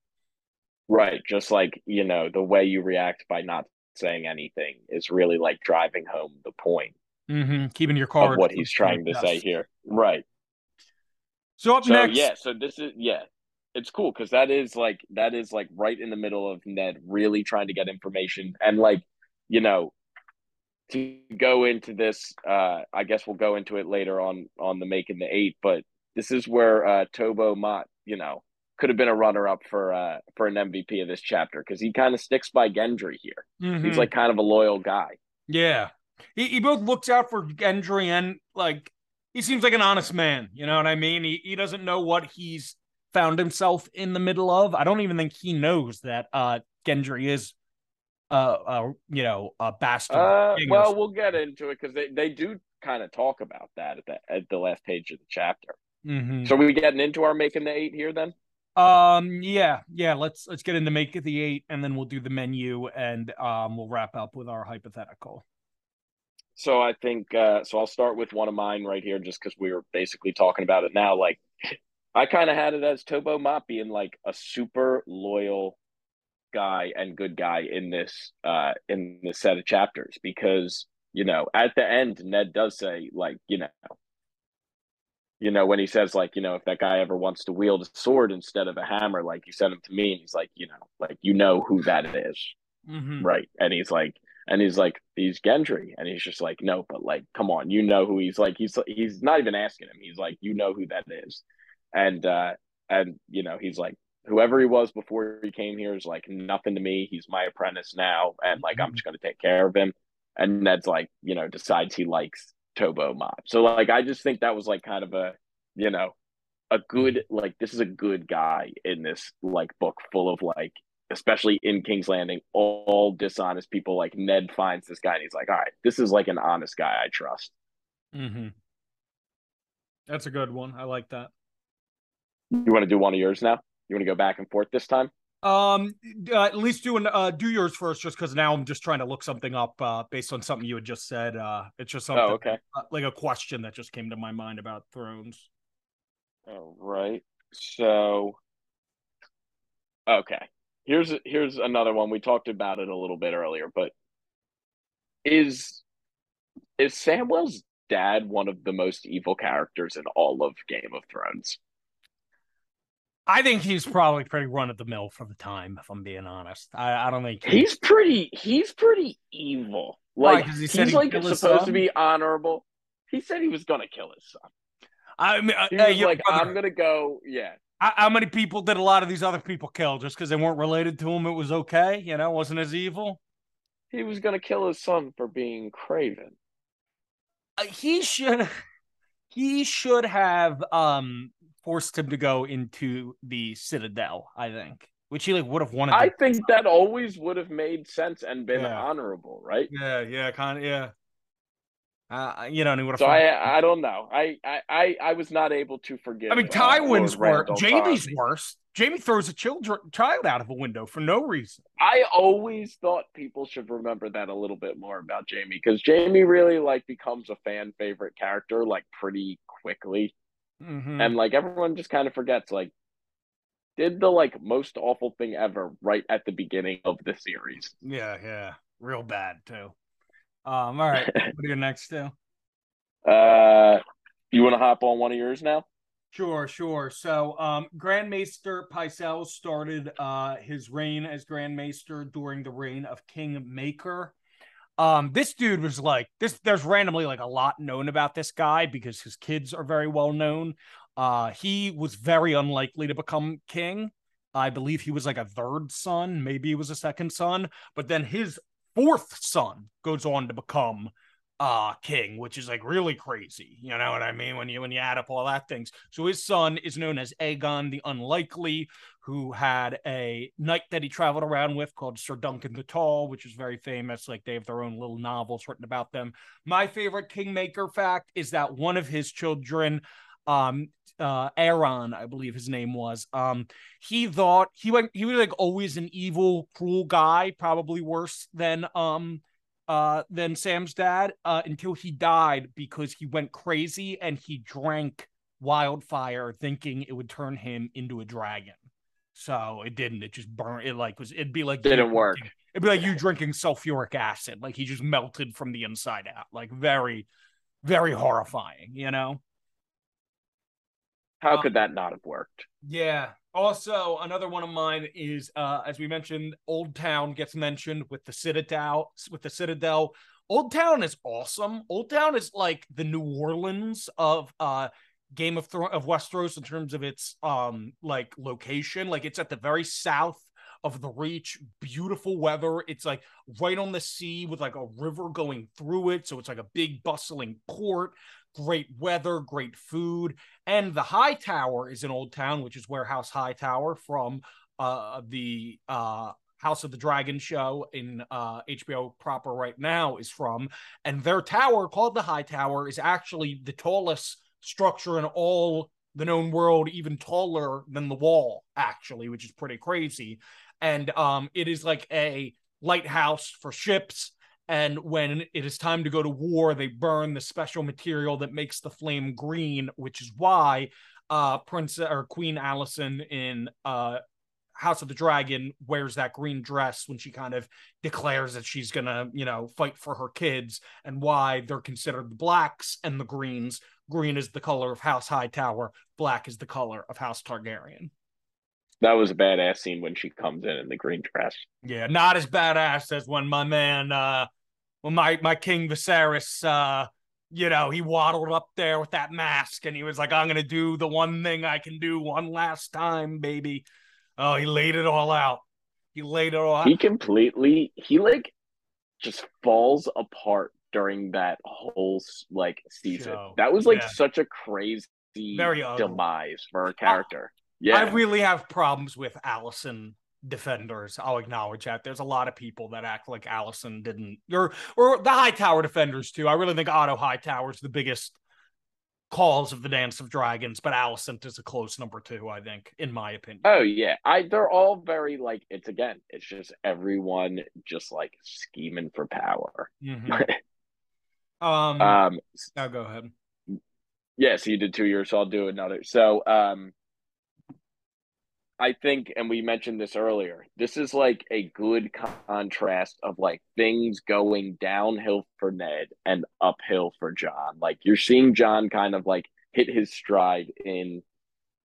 Right. Just like, you know, the way you react by not saying anything is really like driving home the point. Mm-hmm. Keeping your card. what he's trying to say here. Right. So up so, next. Yeah. So this is, yeah it's cool because that is like that is like right in the middle of Ned really trying to get information and like you know to go into this uh I guess we'll go into it later on on the making the eight but this is where uh Tobho Mott you know could have been a runner up for uh for an MVP of this chapter because he kind of sticks by Gendry here. Mm-hmm. he's like kind of a loyal guy. Yeah. He, he both looks out for Gendry and like he seems like an honest man you know what I mean? He, he doesn't know what he's found himself in the middle of. I don't even think he knows that uh Gendry is uh, uh you know a bastard. Uh, well, we'll get into it because they, they do kind of talk about that at the at the last page of the chapter. Mm-hmm. So we getting into our making the eight here then? Um yeah, yeah, let's let's get into make the eight and then we'll do the menu and um we'll wrap up with our hypothetical. So I think uh so I'll start with one of mine right here just because we were basically talking about it now. Like I kind of had it as Tobho Mott being like a super loyal guy and good guy in this uh in this set of chapters because you know at the end Ned does say like you know you know, when he says like, you know, if that guy ever wants to wield a sword instead of a hammer, like you send him to me, and he's like, you know, like you know who that is, Mhm. right? And he's like, and he's like, he's Gendry, and he's just like, no, but like, come on, you know who he's like. He's he's not even asking him. He's like, you know who that is, and uh and you know, he's like, whoever he was before he came here is like nothing to me. He's my apprentice now, and like I'm just gonna take care of him. And Ned's like, you know, decides he likes Tobho Mott. So like I just think that was like kind of a, you know, a good like this is a good guy in this like book full of like especially in King's Landing, all, all dishonest people. Like Ned finds this guy and he's like, all right, this is like an honest guy I trust. Mm-hmm. That's a good one. I like that. You want to do one of yours now? You want to go back and forth this time? Um, uh, at least do an, uh, do yours first, just because now I'm just trying to look something up uh, based on something you had just said. Uh, it's just something, Oh, okay. uh, like a question that just came to my mind about Thrones. All right. So, okay. Here's here's another one. We talked about it a little bit earlier, but is is Samwell's dad one of the most evil characters in all of Game of Thrones? I think he's probably pretty run of the mill for the time, if I'm being honest. I, I don't think He's pretty. He's pretty evil. Why, Like 'cause he he's said he'd like supposed son? to be honorable. He said he was gonna kill his son. I mean, uh, He hey, was like, brother, "I'm gonna go." Yeah, how, how many people did a lot of these other people kill just because they weren't related to him? It was okay, you know, wasn't as evil. he was gonna kill his son for being craven. Uh, he should, he should have um forced him to go into the Citadel. I think, which he like would have wanted. I think that always would have made sense and been Yeah. honorable, right? yeah, yeah, kind of, yeah. Uh, you know, and he would have. So I, I don't know. I, I, I, I was not able to forgive. I mean, uh, Tywin's Lord worse. Jaime's worse. Jaime throws a children, child out of a window for no reason. I always thought people should remember that a little bit more about Jaime because Jaime really like becomes a fan favorite character like pretty quickly, Mhm. and like everyone just kind of forgets like did the like most awful thing ever right at the beginning of the series. Yeah, yeah, real bad too. Um, all right, what are your next two? Uh, you want to hop on one of yours now? Sure, sure. So, um, Grand Maester Pycelle started uh his reign as Grand Maester during the reign of King Maekar. Um, this dude was like this. There's randomly like a lot known about this guy because his kids are very well known. Uh, he was very unlikely to become king. I believe he was like a third son, maybe he was a second son, but then his fourth son goes on to become uh king which is like really crazy. You know what i mean? When you when you add up all that things. So his son is known as aegon the unlikely who had a knight that he traveled around with called sir duncan the tall which is very famous. Like they have their own little novels written about them. My favorite King Maekar fact is that one of his children um uh Aerion i believe his name was um he thought he went he was like always an evil cruel guy probably worse than um uh, than Sam's dad uh, until he died because he went crazy and he drank wildfire thinking it would turn him into a dragon. So it didn't. It just burned. It like was. It'd be like Didn't work. drinking- It'd be like you drinking sulfuric acid. Like he just melted from the inside out. Like very, very horrifying. You know. How Uh, could that not have worked? Yeah. Also, another one of mine is uh as we mentioned, Old Town gets mentioned with the Citadel with the Citadel. Old Town is awesome. Old Town is like the New Orleans of uh Game of Thrones of Westeros in terms of its um like location. Like it's at the very south of the reach, beautiful weather. It's like right on the sea with like a river going through it. So it's like a big bustling port, great weather, great food. And the High Tower is in Old Town, which is where House High Tower from uh the uh House of the Dragon show in uh HBO proper right now is from. And their tower called the High Tower is actually the tallest structure in all the known world, even taller than the wall, actually, which is pretty crazy. And um it is like a lighthouse for ships and when it is time to go to war they burn the special material that makes the flame green which is why uh prince or queen Alicent in uh House of the Dragon wears that green dress when she kind of declares that she's gonna, you know, fight for her kids, and why they're considered the blacks and the greens. Green is the color of House Hightower, black is the color of House Targaryen. That was a badass scene when she comes in in the green dress. Yeah, not as badass as when my man, uh, when my my King Viserys, uh, you know, he waddled up there with that mask and he was like, I'm going to do the one thing I can do one last time, baby. Oh, he laid it all out. He laid it all out. He completely, he like just falls apart during that whole like season. Show. That was like yeah. such a crazy Very demise for a character. I, yeah. I really have problems with Alicent defenders. I'll acknowledge that. There's a lot of people that act like Alicent didn't, or or the Hightower defenders too. I really think Otto Hightower is the biggest cause of the Dance of Dragons, but Alicent is a close number two, I think, in my opinion. Oh yeah, I they're all very like it's again, it's just everyone just like scheming for power. Mm-hmm. um, um, now go ahead. Yeah, so you did two years, so I'll do another. So um I think, and we mentioned this earlier, this is like a good contrast of like things going downhill for Ned and uphill for Jon. Like you're seeing Jon kind of like hit his stride in,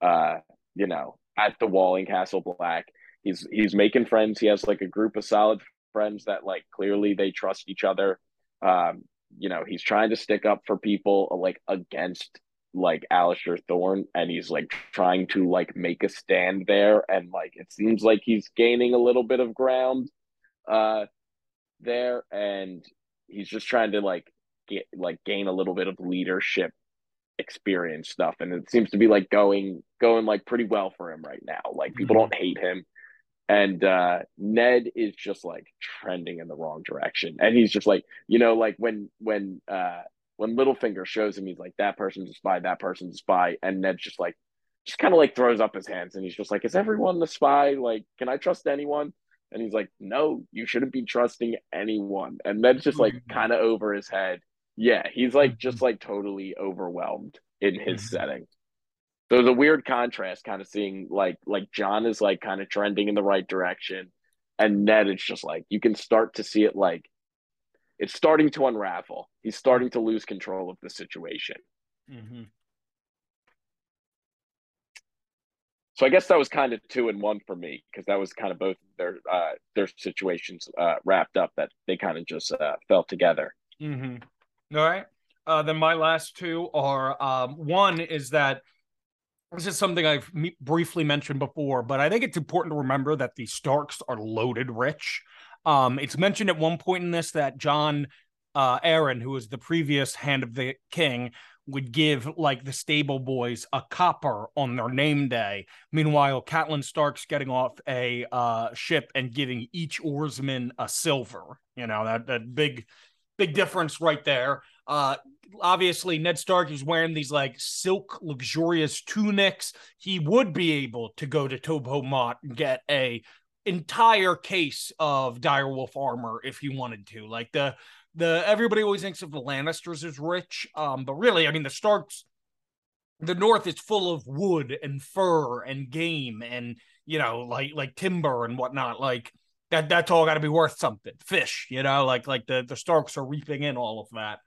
uh, you know, at the wall in Castle Black. He's he's making friends. He has like a group of solid friends that like clearly they trust each other. Um, you know, he's trying to stick up for people like against like Alliser Thorne and he's like trying to like make a stand there and like it seems like he's gaining a little bit of ground uh there and he's just trying to like get like gain a little bit of leadership experience stuff and it seems to be like going going like pretty well for him right now like people mm-hmm. don't hate him and uh Ned is just like trending in the wrong direction and he's just like you know like when when uh when Littlefinger shows him, he's like, that person's a spy, that person's a spy. And Ned's just like, just kind of like throws up his hands and he's just like, is everyone the spy? Like, can I trust anyone? And he's like, no, you shouldn't be trusting anyone. And Ned's just like mm-hmm. kind of over his head. Yeah, he's like mm-hmm. just like totally overwhelmed in his mm-hmm. setting. So there's a weird contrast kind of seeing like like Jon is like kind of trending in the right direction and Ned it's just like you can start to see it like it's starting to unravel. He's starting to lose control of the situation. Mm-hmm. So I guess that was kind of two and one for me because that was kind of both their uh, their situations uh, wrapped up that they kind of just uh, fell together. Mm-hmm. All right. Uh, then my last two are um, one is that this is something I've me- briefly mentioned before, but I think it's important to remember that the Starks are loaded rich. Um, it's mentioned at one point in this that Jon uh, Arryn, who was the previous Hand of the King, would give like the stable boys a copper on their name day. Meanwhile, Catelyn Stark's getting off a uh, ship and giving each oarsman a silver. You know that that big big difference right there. Uh, obviously, Ned Stark is wearing these like silk luxurious tunics. He would be able to go to Tobho Mott and get a entire case of direwolf armor if you wanted to. Like the the everybody always thinks of the Lannisters as rich, um, but really, I mean, the Starks, the North is full of wood and fur and game and you know, like like timber and whatnot. Like that that's all got to be worth something. Fish, you know, like like the the Starks are reaping in all of that.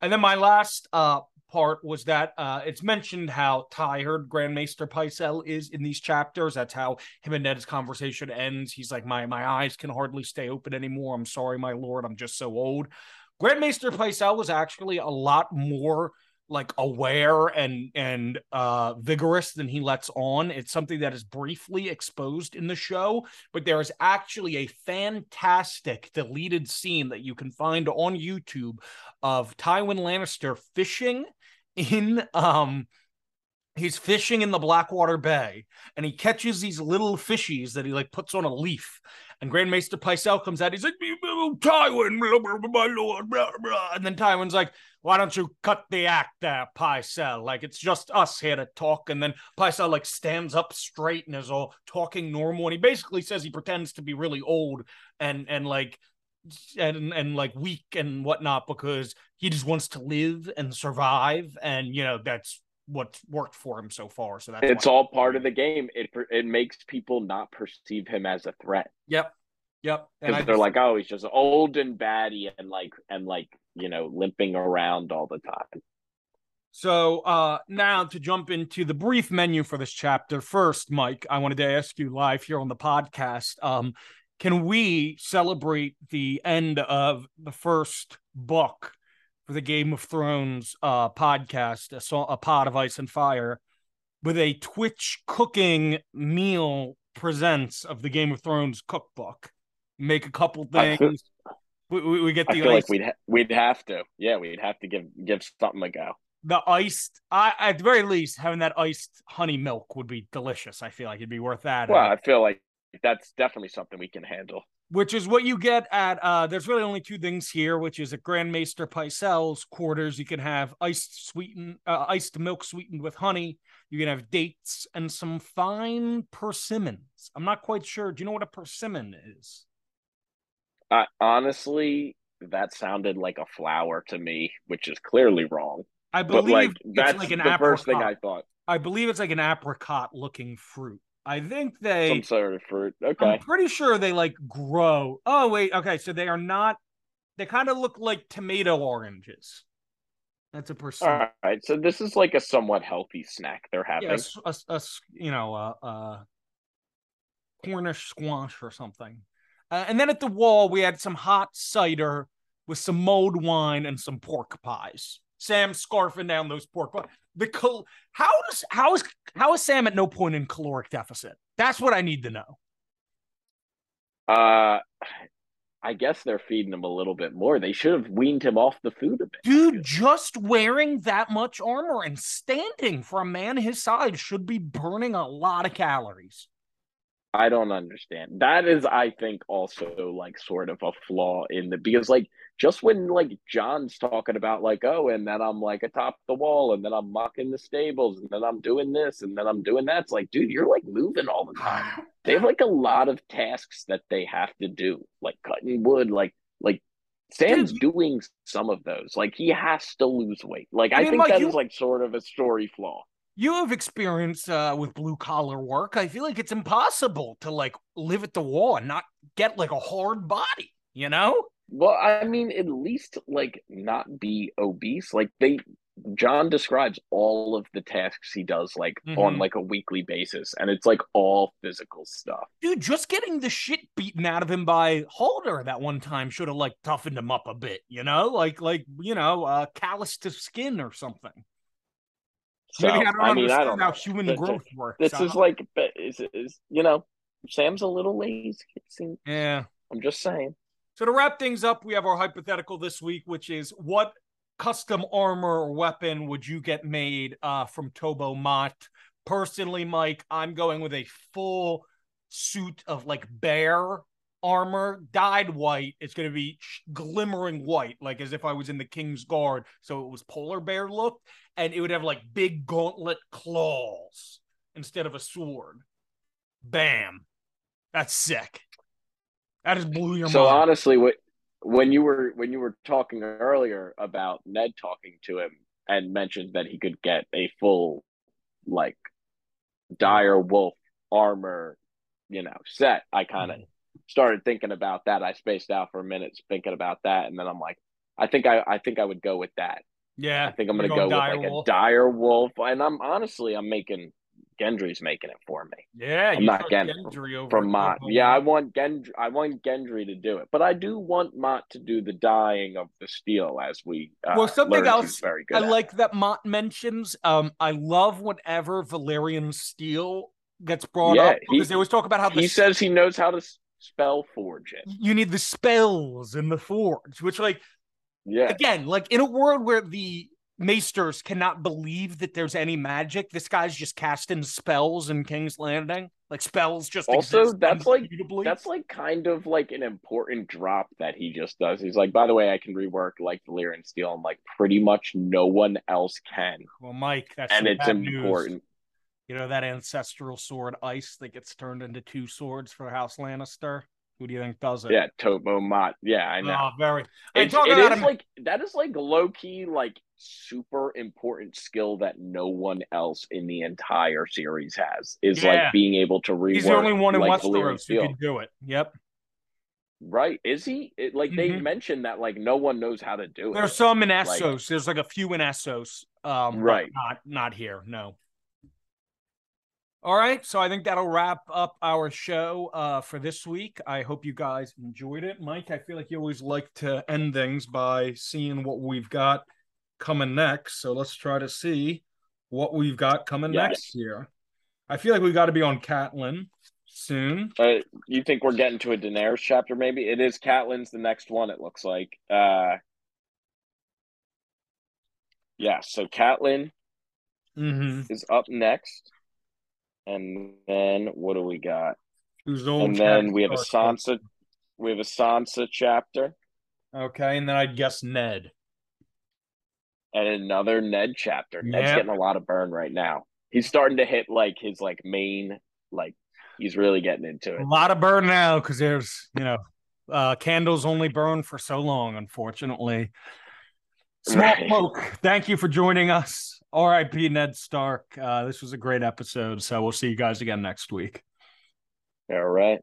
And then my last uh part was that uh, it's mentioned how tired Grand Maester Pycelle is in these chapters. That's how him and Ned's conversation ends. He's like, my my eyes can hardly stay open anymore. I'm sorry, my lord. I'm just so old. Grand Maester Pycelle was actually a lot more like aware and and uh vigorous than he lets on it's something that is briefly exposed in the show but there is actually a fantastic deleted scene that you can find on youtube of tywin lannister fishing in um he's fishing in the Blackwater Bay and he catches these little fishies that he like puts on a leaf. And Grand Maester Pycelle comes out. He's like, Tywin, blah, blah, blah, my lord, blah, blah. And then Tywin's like, why don't you cut the act there, Pycelle? Like, it's just us here to talk. And then Pycelle like stands up straight and is all talking normal. And he basically says he pretends to be really old and, and like, and and like weak and whatnot because he just wants to live and survive and you know that's what's worked for him so far. So that's it's all part of the game. It it makes people not perceive him as a threat. Yep. Yep. Because they're like, oh, he's just old and batty and like and like you know limping around all the time. So uh now to jump into the brief menu for this chapter. First, Mike, I wanted to ask you live here on the podcast. Um, can we celebrate the end of the first book for the Game of Thrones uh podcast, a, a pot of ice and fire, with a Twitch cooking meal presents of the Game of Thrones cookbook? Make a couple things. We, we, we, get the. I feel ice. like we'd ha- we'd have to, yeah, we'd have to give give something a go the iced I at the very least having that iced honey milk would be delicious. I feel like it'd be worth that. Well, I feel like that's definitely something we can handle. Which is what you get at uh there's really only two things here, which is at Grand Maester Pycelle's quarters. You can have iced sweetened uh, iced milk sweetened with honey. You can have dates and some fine persimmons. I'm not quite sure. Do you know what a persimmon is? Uh, honestly, that sounded like a flower to me, which is clearly wrong. I believe like, that's like an the apricot. first thing I thought. I believe it's like an apricot looking fruit. I think they some sort of fruit. Okay. I'm pretty sure they like grow. Oh wait, okay. So they are not they kind of look like tomato oranges. That's a percent. All right. So this is like a somewhat healthy snack they're having. Yeah, a, a, a you know, a, a Cornish squash or something. Uh, and then at the wall, we had some hot cider with some mulled wine and some pork pies. Sam scarfing down those pork. But the cal- how does how is how is Sam at no point in caloric deficit? That's what I need to know. Uh I guess they're feeding him a little bit more. They should have weaned him off the food a bit. Dude, just wearing that much armor and standing for a man his size should be burning a lot of calories. I don't understand. That is, I think, also like sort of a flaw in the because like just when like Jon's talking about like oh and then I'm like atop the wall and then I'm mucking the stables and then I'm doing this and then I'm doing that. It's like, dude, you're like moving all the time. They have like a lot of tasks that they have to do, like cutting wood, like like Sam's doing some of those. Like he has to lose weight. Like I, I think like, that you... is like sort of a story flaw you have experience uh, with blue collar work. I feel like it's impossible to like live at the wall and not get like a hard body, you know? Well, I mean, at least like not be obese. Like they, Jon describes all of the tasks he does like mm-hmm. on like a weekly basis, and it's like all physical stuff. Dude, just getting the shit beaten out of him by Halder that one time should have like toughened him up a bit, you know, like like you know, uh, callous to skin or something. So, Maybe I don't I mean, I don't how know. human this, growth works. This is like, is, is you know, Sam's a little lazy. Seems, yeah, I'm just saying. So to wrap things up, we have our hypothetical this week, which is what custom armor or weapon would you get made uh, from Tobho Mott? Personally, Mike, I'm going with a full suit of like bear armor dyed white. It's going to be glimmering white, like as if I was in the King's Guard. So it was polar bear look, and it would have like big gauntlet claws instead of a sword. Bam. That's sick. That just blew your so mind. So honestly, what when you were when you were talking earlier about Ned talking to him and mentioned that he could get a full like dire wolf armor, you know, set, I kind of mm started thinking about that. I spaced out for a minute thinking about that, and then I'm like, I think I I think I would go with that. Yeah, I think I'm gonna go with like wolf. a dire wolf, and I'm honestly I'm making Gendry's making it for me. Yeah, I'm not Gendry, Gendry from Mott. Yeah, I want Gendry. I want Gendry to do it, but I do want Mott to do the dying of the steel as we. Uh, well, something else very good I like that Mott mentions. Um, I love whenever Valyrian steel gets brought yeah, up because he, they always talk about how he says he knows how to spell forge it. You need the spells in the forge, which like yeah. Again, like in a world where the maesters cannot believe that there's any magic, this guy's just casting spells in King's Landing. Like spells just also that's like that's like kind of like an important drop that he just does. He's like, by the way, I can rework like Valyrian steel, and like pretty much no one else can. Well, Mike, that's and it's important. News. You know that ancestral sword ice that gets turned into two swords for House Lannister. Who do you think does it? Yeah, Tobho Mott. Yeah, I know. Oh, very. It, it is like that is like low key like super important skill that no one else in the entire series has is yeah. like being able to rework. He's the only one in like Westeros who can do it. Yep. Right? Is he? It, like mm-hmm. they mentioned that like no one knows how to do it. There's some in Essos. Like, There's like a few in Essos. Um, right. Not not here. No. All right, so I think that'll wrap up our show uh, for this week. I hope you guys enjoyed it, Mike. I feel like you always like to end things by seeing what we've got coming next. So let's try to see what we've got coming yes. next year. I feel like we've got to be on Catelyn soon. Uh, you think we're getting to a Daenerys chapter? Maybe it is Catelyn's the next one. It looks like. Uh, yeah, so Catelyn mm-hmm. is up next. And then what do we got? Who's and then we have a Sansa. We have a Sansa chapter. Okay, and then I guess Ned. And another Ned chapter. Yep. Ned's getting a lot of burn right now. He's starting to hit like his like main like he's really getting into it. A lot of burn now because there's you know uh candles only burn for so long, unfortunately. Small right. Thank you for joining us. RIP Ned Stark. Uh, this was a great episode. So we'll see you guys again next week. All right.